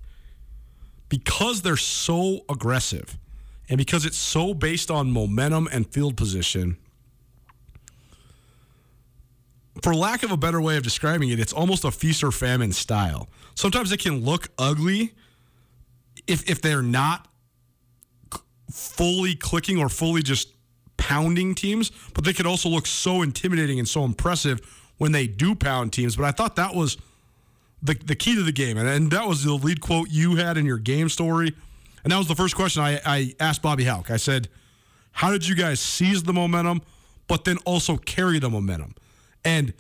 because they're so aggressive and because it's so based on momentum and field position, for lack of a better way of describing it, it's almost a feast or famine style. Sometimes it can look ugly if if they're not fully clicking or fully just pounding teams, but they could also look so intimidating and so impressive when they do pound teams. But I thought that was the the key to the game, and, and that was the lead quote you had in your game story, and that was the first question I, I asked Bobby Hauck. I said, "How did you guys seize the momentum, but then also carry the momentum?" And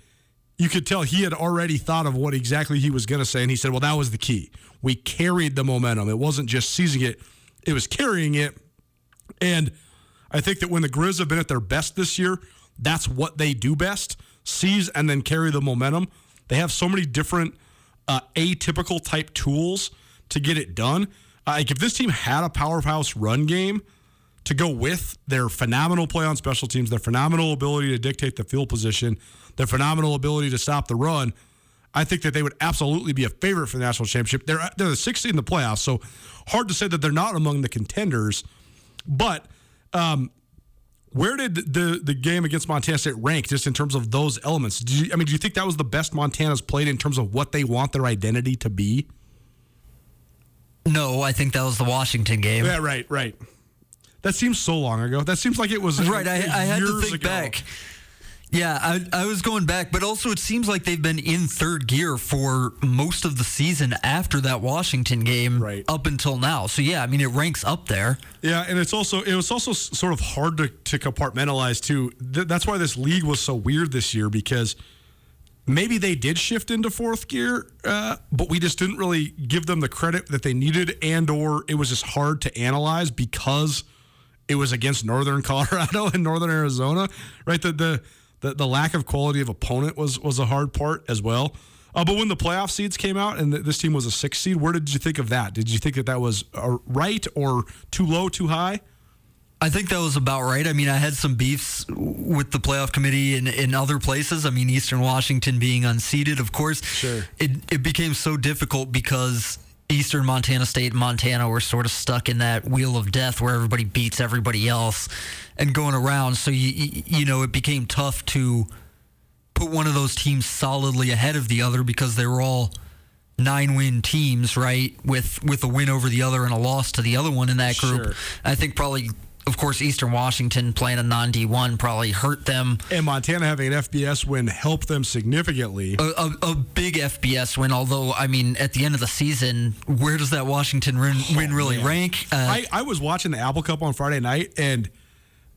you could tell he had already thought of what exactly he was going to say. And he said, Well, that was the key. We carried the momentum. It wasn't just seizing it, it was carrying it. And I think that when the Grizz have been at their best this year, that's what they do best seize and then carry the momentum. They have so many different uh, atypical type tools to get it done. Uh, like if this team had a powerhouse run game, to go with their phenomenal play on special teams, their phenomenal ability to dictate the field position, their phenomenal ability to stop the run, I think that they would absolutely be a favorite for the national championship. They're they're the 16th in the playoffs, so hard to say that they're not among the contenders. But um, where did the the game against Montana State rank just in terms of those elements? You, I mean, do you think that was the best Montana's played in terms of what they want their identity to be? No, I think that was the Washington game. Yeah, right, right. That seems so long ago. That seems like it was right. I, I had to think ago. back. Yeah, I, I was going back, but also it seems like they've been in third gear for most of the season after that Washington game, right. up until now. So yeah, I mean it ranks up there. Yeah, and it's also it was also sort of hard to, to compartmentalize too. Th- that's why this league was so weird this year because maybe they did shift into fourth gear, uh, but we just didn't really give them the credit that they needed, and or it was just hard to analyze because it was against Northern Colorado and Northern Arizona, right? The the the, the lack of quality of opponent was was a hard part as well. Uh, but when the playoff seeds came out and th- this team was a six seed, where did you think of that? Did you think that that was uh, right or too low, too high? I think that was about right. I mean, I had some beefs with the playoff committee in, in other places. I mean, Eastern Washington being unseated, of course. Sure. It, it became so difficult because Eastern Montana State and Montana were sort of stuck in that wheel of death where everybody beats everybody else and going around. So, you, you know, it became tough to put one of those teams solidly ahead of the other because they were all nine win teams, right? With with a win over the other and a loss to the other one in that group. Sure. I think probably of course, Eastern Washington playing a non D1 probably hurt them. And Montana having an FBS win helped them significantly. A, a, a, big FBS win, although, I mean, at the end of the season, where does that Washington win, oh, win really man. rank? Uh, I, I was watching the Apple Cup on Friday night, and,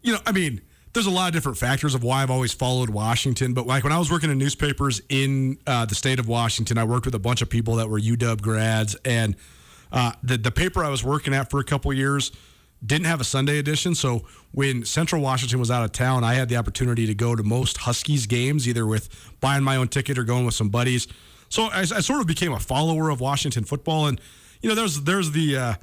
you know, I mean, there's a lot of different factors of why I've always followed Washington. But like when I was working in newspapers in uh, the state of Washington, I worked with a bunch of people that were UW grads, and uh, the the paper I was working at for a couple years didn't have a Sunday edition. So when Central Washington was out of town, I had the opportunity to go to most Huskies games, either with buying my own ticket or going with some buddies. So I, I sort of became a follower of Washington football, and you know, there's there's the uh,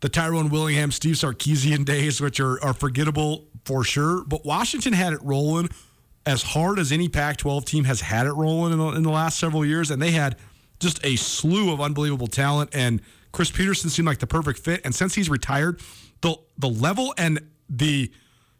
the Tyrone Willingham, Steve Sarkisian days, which are, are forgettable for sure. But Washington had it rolling as hard as any Pac-12 team has had it rolling in the, in the last several years, and they had just a slew of unbelievable talent and Chris Petersen seemed like the perfect fit, and since he's retired, the the level and the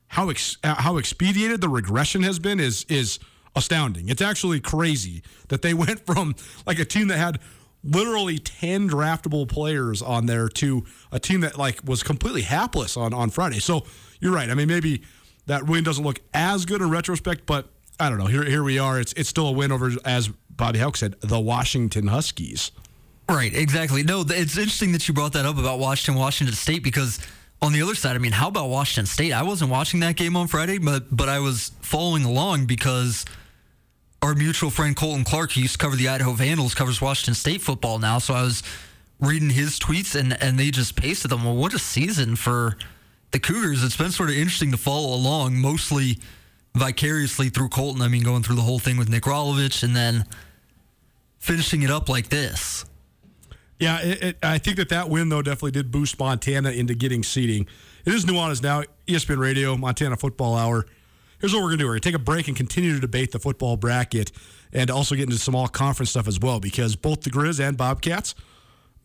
how ex, uh, how expedited the regression has been is is astounding. It's actually crazy that they went from like a team that had literally 10 draftable players on there to a team that like was completely hapless on on Friday. So you're right. I mean, maybe that win doesn't look as good in retrospect, but I don't know. Here here we are. It's it's still a win over as Bobby Hauck said, the Washington Huskies. Right, exactly. No, it's interesting that you brought that up about Washington, Washington State, because on the other side, I mean, how about Washington State? I wasn't watching that game on Friday, but but I was following along because our mutual friend Colton Clark, who used to cover the Idaho Vandals, covers Washington State football now. So I was reading his tweets, and and they just pasted them. Well, what a season for the Cougars! It's been sort of interesting to follow along, mostly vicariously through Colton. I mean, going through the whole thing with Nick Rolovich, and then finishing it up like this. Yeah, it, it, I think that that win though definitely did boost Montana into getting seeding. It is Nuanez now, ESPN Radio, Montana Football Hour. here's what we're going to do. We're going to take a break and continue to debate the football bracket and also get into some all conference stuff as well because both the Grizz and Bobcats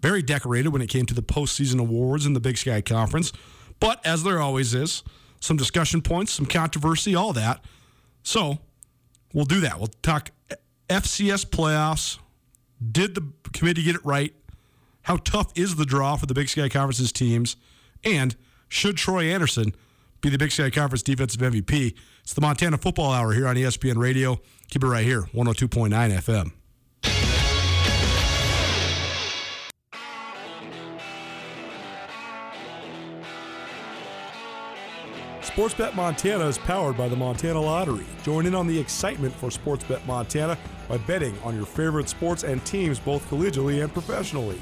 very decorated when it came to the postseason awards in the Big Sky Conference. But as there always is, some discussion points, some controversy, all that. So we'll do that. We'll talk FCS playoffs. Did the committee get it right? How tough is the draw for the Big Sky Conference's teams? And should Troy Anderson be the Big Sky Conference Defensive MVP? It's the Montana Football Hour here on ESPN Radio. Keep it right here, 102.9 FM. Sportsbet Montana is powered by the Montana Lottery. Join in on the excitement for Sportsbet Montana by betting on your favorite sports and teams both collegially and professionally.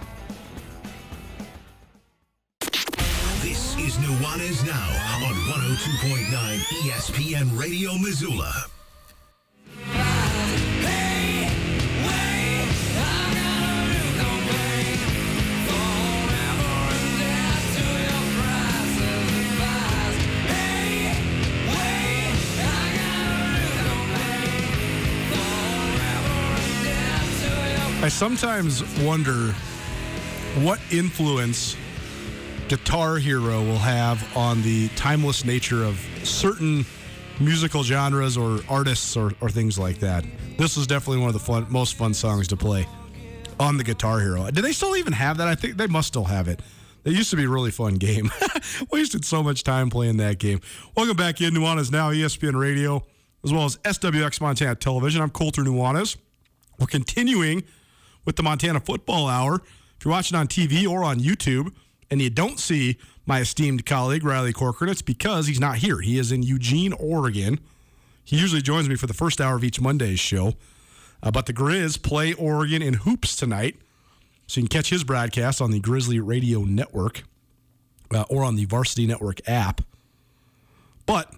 102.9 ESPN Radio Missoula. I sometimes wonder what influence Guitar Hero will have on the timeless nature of certain musical genres or artists or, or things like that. This is definitely one of the fun, most fun songs to play on the Guitar Hero. Do they still even have that? I think they must still have it. It used to be a really fun game. Wasted so much time playing that game. Welcome back in. Nuanez now ESPN Radio, as well as SWX Montana Television. I'm Colter Nuanez. We're continuing with the Montana Football Hour. If you're watching on TV or on YouTube, and you don't see my esteemed colleague Riley Corcoran, it's because he's not here. He is in Eugene, Oregon. He usually joins me for the first hour of each Monday's show. Uh, but the Grizz play Oregon in hoops tonight. So you can catch his broadcast on the Grizzly Radio Network uh, or on the Varsity Network app. But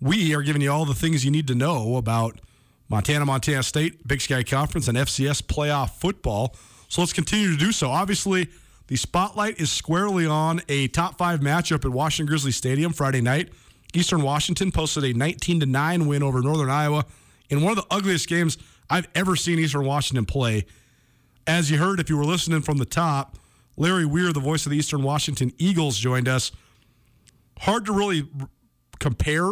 we are giving you all the things you need to know about Montana, Montana State, Big Sky Conference, and FCS playoff football. So let's continue to do so. Obviously, the spotlight is squarely on a top five matchup at Washington Grizzly Stadium Friday night. Eastern Washington posted a 19 to 9 win over Northern Iowa in one of the ugliest games I've ever seen Eastern Washington play. As you heard, if you were listening from the top, Larry Weir, the voice of the Eastern Washington Eagles, joined us. Hard to really compare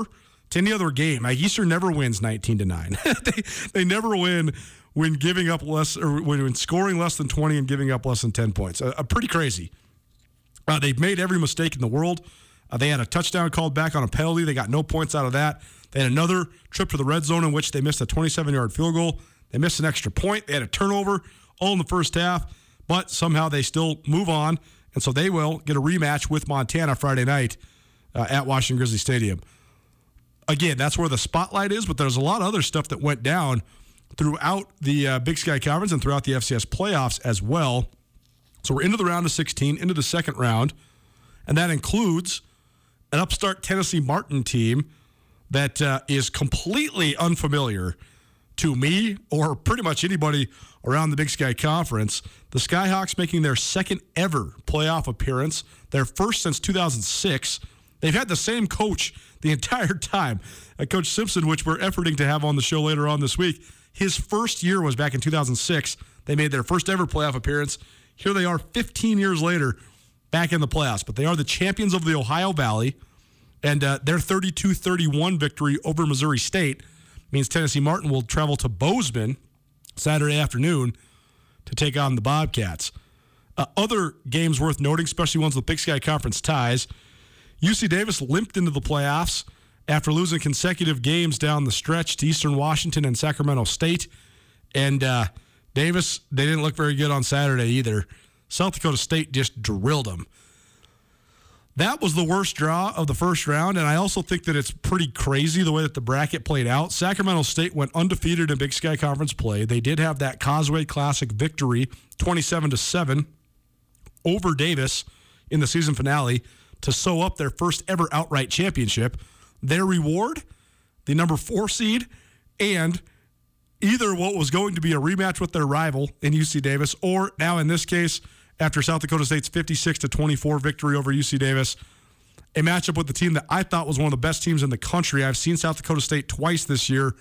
to any other game. Eastern never wins 19 to 9. they, they never win when giving up less or when scoring less than 20 and giving up less than 10 points. Uh, uh, pretty crazy. Uh, they've made every mistake in the world. Uh, they had a touchdown called back on a penalty. They got no points out of that. They had another trip to the red zone in which they missed a 27 yard field goal. They missed an extra point. They had a turnover all in the first half, but somehow they still move on. And so they will get a rematch with Montana Friday night uh, at Washington Grizzly Stadium. Again, that's where the spotlight is, but there's a lot of other stuff that went down throughout the uh, Big Sky Conference and throughout the FCS playoffs as well. So we're into the round of 16, into the second round, and that includes an upstart Tennessee Martin team that uh, is completely unfamiliar to me or pretty much anybody around the Big Sky Conference. The Skyhawks making their second ever playoff appearance, their first since 2006. They've had the same coach the entire time. Uh, coach Simpson, which we're efforting to have on the show later on this week, his first year was back in 2006. They made their first ever playoff appearance. Here they are 15 years later, back in the playoffs. But they are the champions of the Ohio Valley, and uh, their 32 31 victory over Missouri State means Tennessee Martin will travel to Bozeman Saturday afternoon to take on the Bobcats. Uh, other games worth noting, especially ones with Big Sky Conference ties. UC Davis limped into the playoffs after losing consecutive games down the stretch to Eastern Washington and Sacramento State. And uh, Davis, they didn't look very good on Saturday either. South Dakota State just drilled them. That was the worst draw of the first round, and I also think that it's pretty crazy the way that the bracket played out. Sacramento State went undefeated in Big Sky Conference play. They did have that Causeway Classic victory, 27 to 7 over Davis in the season finale to sew up their first ever outright championship. Their reward, the number 4 seed and either what was going to be a rematch with their rival in UC Davis or now in this case after South Dakota State's 56 to 24 victory over UC Davis. A matchup with the team that I thought was one of the best teams in the country. I've seen South Dakota State twice this year.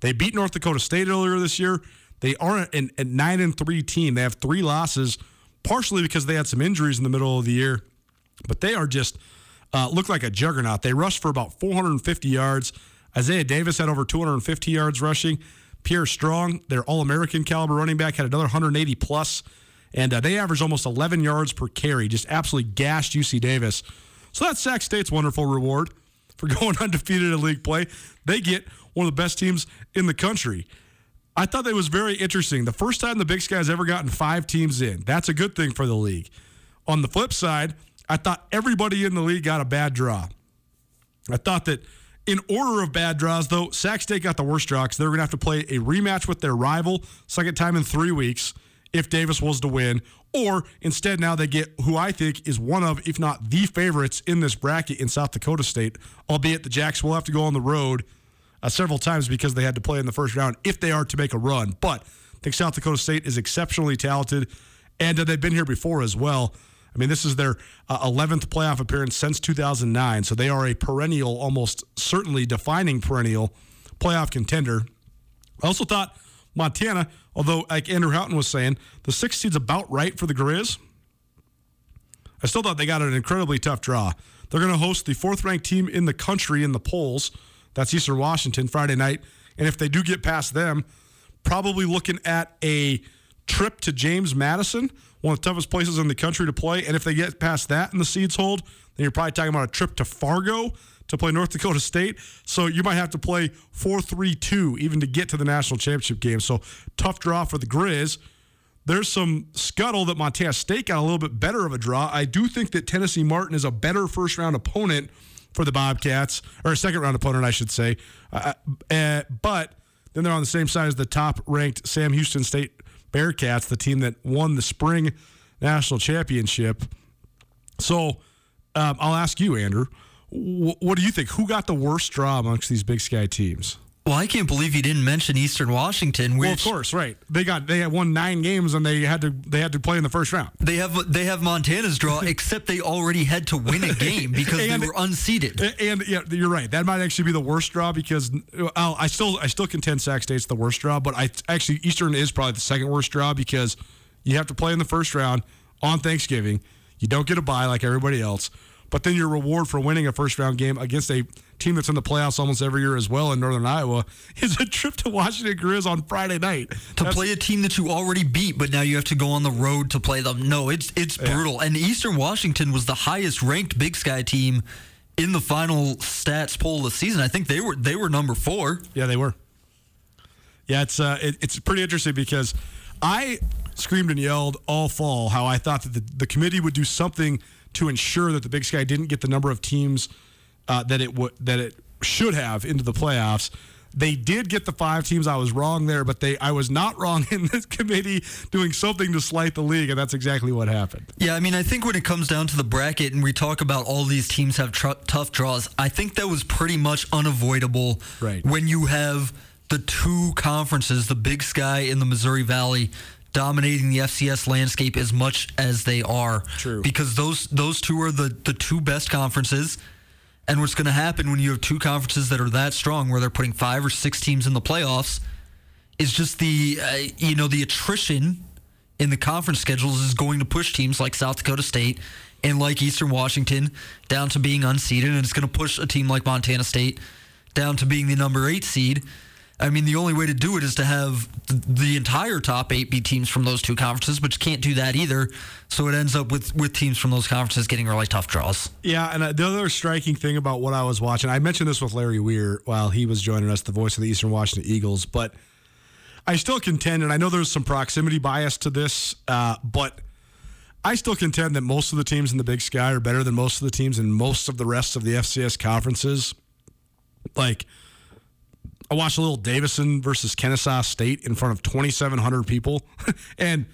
They beat North Dakota State earlier this year. They are a nine and three team. They have three losses, partially because they had some injuries in the middle of the year, but they are just uh, look like a juggernaut. They rushed for about 450 yards. Isaiah Davis had over 250 yards rushing. Pierre Strong, their All American caliber running back, had another 180 plus and uh, they averaged almost 11 yards per carry. Just absolutely gashed UC Davis. So that's Sac State's wonderful reward for going undefeated in league play. They get one of the best teams in the country. I thought that was very interesting. The first time the Big Sky has ever gotten five teams in. That's a good thing for the league. On the flip side, I thought everybody in the league got a bad draw. I thought that in order of bad draws, though, Sac State got the worst draw because they're going to have to play a rematch with their rival, second time in three weeks if Davis was to win. Or instead, now they get who I think is one of, if not the favorites in this bracket in South Dakota State, albeit the Jacks will have to go on the road uh, several times because they had to play in the first round if they are to make a run. But I think South Dakota State is exceptionally talented, and uh, they've been here before as well. I mean, this is their uh, 11th playoff appearance since 2009, so they are a perennial, almost certainly defining perennial playoff contender. I also thought Montana Although, like Andrew Houghton was saying, the six seed's about right for the Grizz. I still thought they got an incredibly tough draw. They're going to host the fourth ranked team in the country in the polls. That's Eastern Washington Friday night. And if they do get past them, probably looking at a trip to James Madison, one of the toughest places in the country to play. And if they get past that and the seeds hold, then you're probably talking about a trip to Fargo to play North Dakota State. So you might have to play 4 3 2 even to get to the national championship game. So tough draw for the Grizz. There's some scuttle that Montana State got a little bit better of a draw. I do think that Tennessee Martin is a better first round opponent for the Bobcats, or a second round opponent, I should say. Uh, uh, but then they're on the same side as the top ranked Sam Houston State Bearcats, the team that won the spring national championship. So um, I'll ask you, Andrew what do you think? Who got the worst draw amongst these Big Sky teams? Well, I can't believe you didn't mention Eastern Washington. Which well, of course, right? They got they had won nine games and they had to they had to play in the first round. They have they have Montana's draw, except they already had to win a game because and, they were unseeded. And, yeah, you're right. That might actually be the worst draw because I'll, I still I still contend Sac State's the worst draw, but I actually Eastern is probably the second worst draw because you have to play in the first round on Thanksgiving. You don't get a bye like everybody else. But then your reward for winning a first round game against a team that's in the playoffs almost every year as well in Northern Iowa is a trip to Washington Grizz on Friday night to that's, play a team that you already beat, but now you have to go on the road to play them. No, it's it's brutal. Yeah. And Eastern Washington was the highest ranked Big Sky team in the final stats poll of the season. I think they were they were number four. Yeah, they were. Yeah, it's uh, it, it's pretty interesting because I screamed and yelled all fall how I thought that the, the committee would do something to ensure that the Big Sky didn't get the number of teams uh, that it would that it should have into the playoffs. They did get the five teams. I was wrong there, but they I was not wrong in this committee doing something to slight the league, and that's exactly what happened. Yeah, I mean, I think when it comes down to the bracket and we talk about all these teams have tr- tough draws, I think that was pretty much unavoidable. Right when you have the two conferences, the Big Sky and the Missouri Valley, dominating the FCS landscape as much as they are. True. Because those those two are the the two best conferences. And what's going to happen when you have two conferences that are that strong, where they're putting five or six teams in the playoffs, is just the uh, you know the attrition in the conference schedules is going to push teams like South Dakota State and like Eastern Washington down to being unseeded, and it's going to push a team like Montana State down to being the number eight seed. I mean, the only way to do it is to have the entire top eight be teams from those two conferences, but you can't do that either. So it ends up with, with teams from those conferences getting really tough draws. Yeah, and uh, the other striking thing about what I was watching, I mentioned this with Larry Weir while he was joining us, the voice of the Eastern Washington Eagles, but I still contend, and I know there's some proximity bias to this, uh, but I still contend that most of the teams in the Big Sky are better than most of the teams in most of the rest of the FCS conferences. Like, I watched a little Davidson versus Kennesaw State in front of 2,700 people, and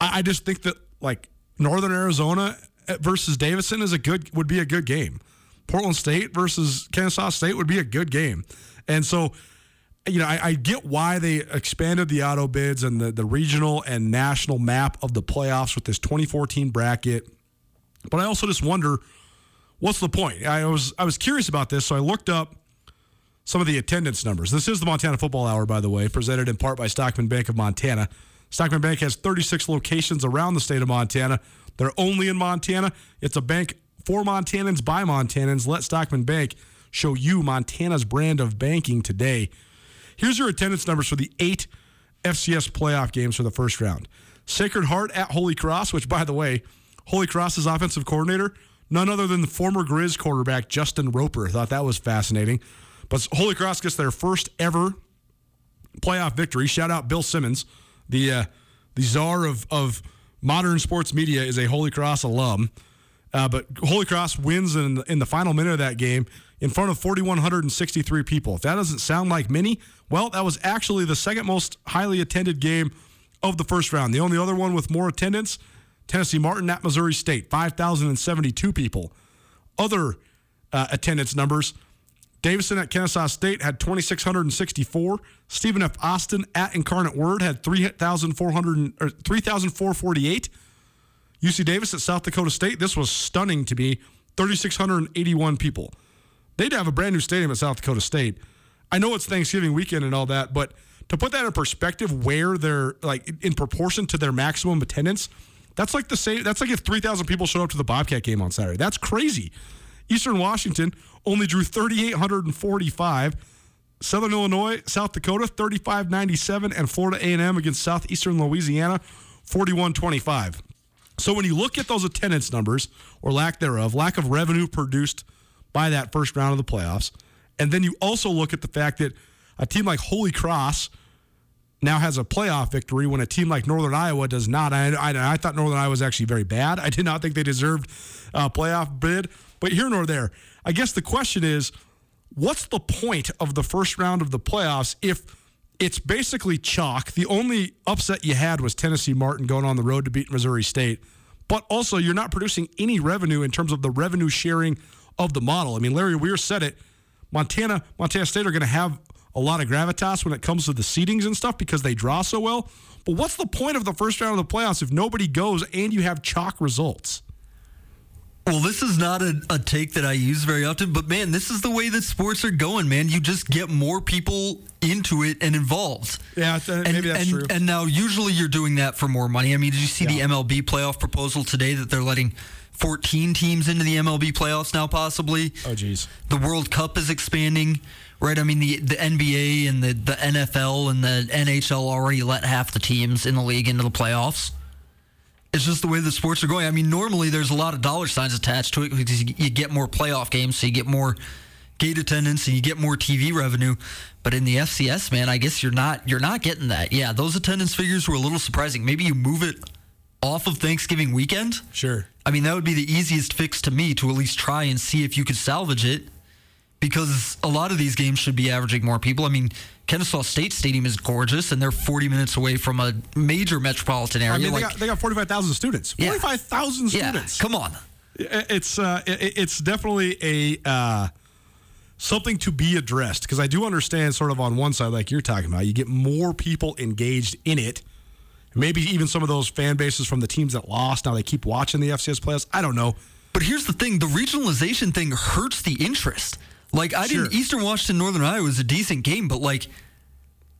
I, I just think that like Northern Arizona eh, versus Davidson is a good would be a good game. Portland State versus Kennesaw State would be a good game, and so you know, I, I, get why they expanded the auto bids and the, the regional and national map of the playoffs with this 2014 bracket. But I also just wonder what's the point? I was I was curious about this, so I looked up some of the attendance numbers. This is the Montana Football Hour, by the way, presented in part by Stockman Bank of Montana. Stockman Bank has 36 locations around the state of Montana. They're only in Montana. It's a bank for Montanans by Montanans. Let Stockman Bank show you Montana's brand of banking today. Here's your attendance numbers for the eight FCS playoff games for the first round. Sacred Heart at Holy Cross, which, by the way, Holy Cross's offensive coordinator, none other than the former Grizz quarterback, Justin Roper. Thought that was fascinating. But Holy Cross gets their first ever playoff victory. Shout out Bill Simmons, the uh, the czar of, of modern sports media, is a Holy Cross alum. Uh, but Holy Cross wins in, in the final minute of that game in front of 4,163 people. If that doesn't sound like many, well, that was actually the second most highly attended game of the first round. The only other one with more attendance, Tennessee Martin at Missouri State, 5,072 people. Other uh, attendance numbers, Davidson at Kennesaw State had 2,664. Stephen F. Austin at Incarnate Word had 3,448. UC Davis at South Dakota State, this was stunning to me, 3,681 people. They'd have a brand new stadium at South Dakota State. I know it's Thanksgiving weekend and all that, but to put that in perspective, where they're like in proportion to their maximum attendance, that's like the same. That's like if 3,000 people showed up to the Bobcat game on Saturday. That's crazy. Eastern Washington only drew 3,845. Southern Illinois, South Dakota, 3,597, and Florida A&M against Southeastern Louisiana, 41-25. So when you look at those attendance numbers or lack thereof, lack of revenue produced – by that first round of the playoffs. And then you also look at the fact that a team like Holy Cross now has a playoff victory when a team like Northern Iowa does not. I, I, I thought Northern Iowa was actually very bad. I did not think they deserved a playoff bid. But here nor there, I guess the question is what's the point of the first round of the playoffs if it's basically chalk? The only upset you had was Tennessee Martin going on the road to beat Missouri State. But also, you're not producing any revenue in terms of the revenue sharing of the model. I mean, Larry Weir said it. Montana, Montana State are going to have a lot of gravitas when it comes to the seedings and stuff because they draw so well. But what's the point of the first round of the playoffs if nobody goes and you have chalk results? Well, this is not a, a, take that I use very often, but man, this is the way that sports are going, man. You just get more people into it and involved. Yeah, th- uh, and, maybe that's and, true. And now, usually you're doing that for more money. I mean, did you see yeah. the MLB playoff proposal today that they're letting 14 teams into the MLB playoffs now, possibly. Oh, geez. The World Cup is expanding, right? I mean, the, the NBA and the, the NFL and the NHL already let half the teams in the league into the playoffs. It's just the way the sports are going. I mean, normally there's a lot of dollar signs attached to it because you get more playoff games, so you get more gate attendance and you get more TV revenue. But in the FCS, man, I guess you're not you're not getting that. Yeah, those attendance figures were a little surprising. Maybe you move it off of Thanksgiving weekend. Sure. I mean, that would be the easiest fix to me to at least try and see if you could salvage it because a lot of these games should be averaging more people. I mean, Kennesaw State Stadium is gorgeous, and they're 40 minutes away from a major metropolitan area. I mean, they, like, got, they got 45,000 students. 45,000 yeah. students. Yeah, come on. It's uh, it's definitely a uh, something to be addressed because I do understand sort of on one side, like you're talking about, you get more people engaged in it Maybe even some of those fan bases from the teams that lost now they keep watching the FCS playoffs. I don't know. But here's the thing: the regionalization thing hurts the interest. Like I sure. didn't Eastern Washington Northern Iowa was a decent game, but like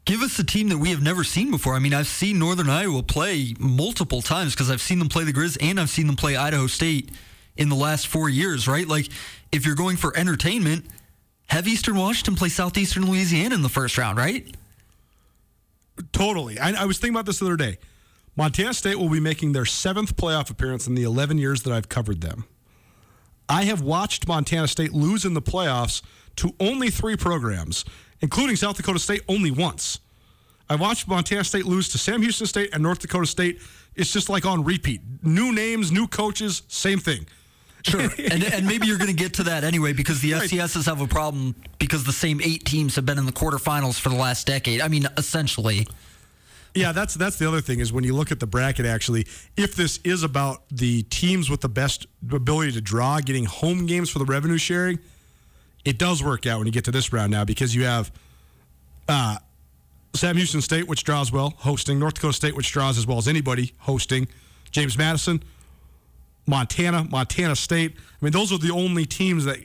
give us a team that we have never seen before. I mean, I've seen Northern Iowa play multiple times because I've seen them play the Grizz and I've seen them play Idaho State in the last four years, right? Like, if you're going for entertainment, have Eastern Washington play Southeastern Louisiana in the first round, right? Totally. I, I, was thinking about this the other day. Montana State will be making their seventh playoff appearance in the 11 years that I've covered them. I have watched Montana State lose in the playoffs to only three programs, including South Dakota State only once. I watched Montana State lose to Sam Houston State and North Dakota State. It's just like on repeat. New names, new coaches, same thing. Sure. and, and maybe you're going to get to that anyway because the Right. FCSs have a problem because the same eight teams have been in the quarterfinals for the last decade. I mean, essentially. Yeah, that's that's the other thing is when you look at the bracket. Actually, if this is about the teams with the best ability to draw getting home games for the revenue sharing, it does work out when you get to this round now because you have uh, Sam Houston State, which draws well, hosting North Dakota State, which draws as well as anybody, hosting James Madison, Montana, Montana State. I mean, those are the only teams that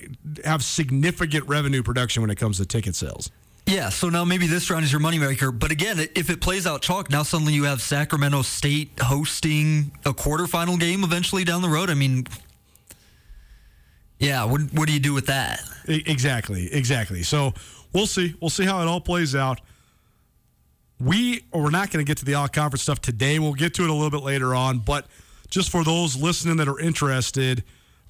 have significant revenue production when it comes to ticket sales. Yeah, so now maybe this round is your moneymaker. But again, if it plays out chalk, now suddenly you have Sacramento State hosting a quarterfinal game eventually down the road. I mean, yeah, what, what do you do with that? Exactly, exactly. So we'll see. We'll see how it all plays out. We we're not going to get to the all conference stuff today. We'll get to it a little bit later on. But just for those listening that are interested,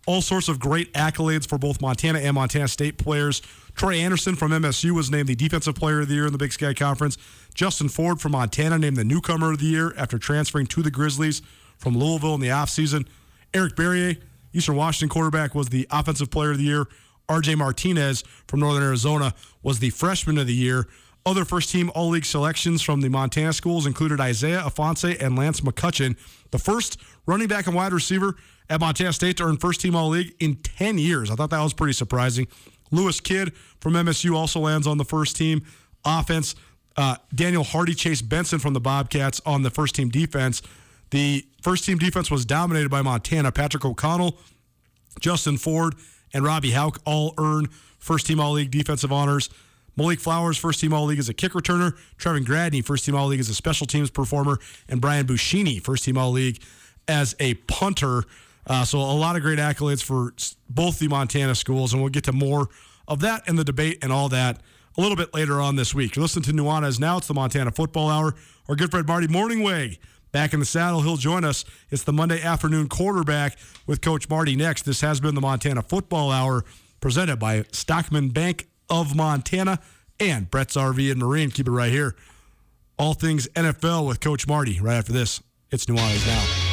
all sorts of great accolades for both Montana and Montana State players. Troy Andersen from MSU was named the Defensive Player of the Year in the Big Sky Conference. Justin Ford from Montana named the Newcomer of the Year after transferring to the Grizzlies from Louisville in the offseason. Eric Barriere, Eastern Washington quarterback, was the Offensive Player of the Year. RJ Martinez from Northern Arizona was the Freshman of the Year. Other first team All League selections from the Montana schools included Isaiah Ifanse and Lance McCutcheon, the first running back and wide receiver at Montana State to earn first team All League in 10 years. I thought that was pretty surprising. Lewis Kidd from MSU also lands on the first team offense. Uh, Daniel Hardy, Chase Benson from the Bobcats on the first team defense. The first team defense was dominated by Montana. Patrick O'Connell, Justin Ford, and Robby Hauck all earn first team All League defensive honors. Malik Flowers, first team All League as a kick returner. Trevin Gradney, first team All League as a special teams performer. And Brian Buschini, first team All League as a punter. Uh, so a lot of great accolades for both the Montana schools. And we'll get to more of that and the debate and all that a little bit later on this week. You're listening to Nuanez Now. It's the Montana Football Hour. Our good friend Marty Mornhinweg back in the saddle. He'll join us. It's the Monday afternoon quarterback with Coach Marty next. This has been the Montana Football Hour presented by Stockman Bank of Montana and Brett's RV and Marine. Keep it right here. All things NFL with Coach Marty right after this. It's Nuanez Now.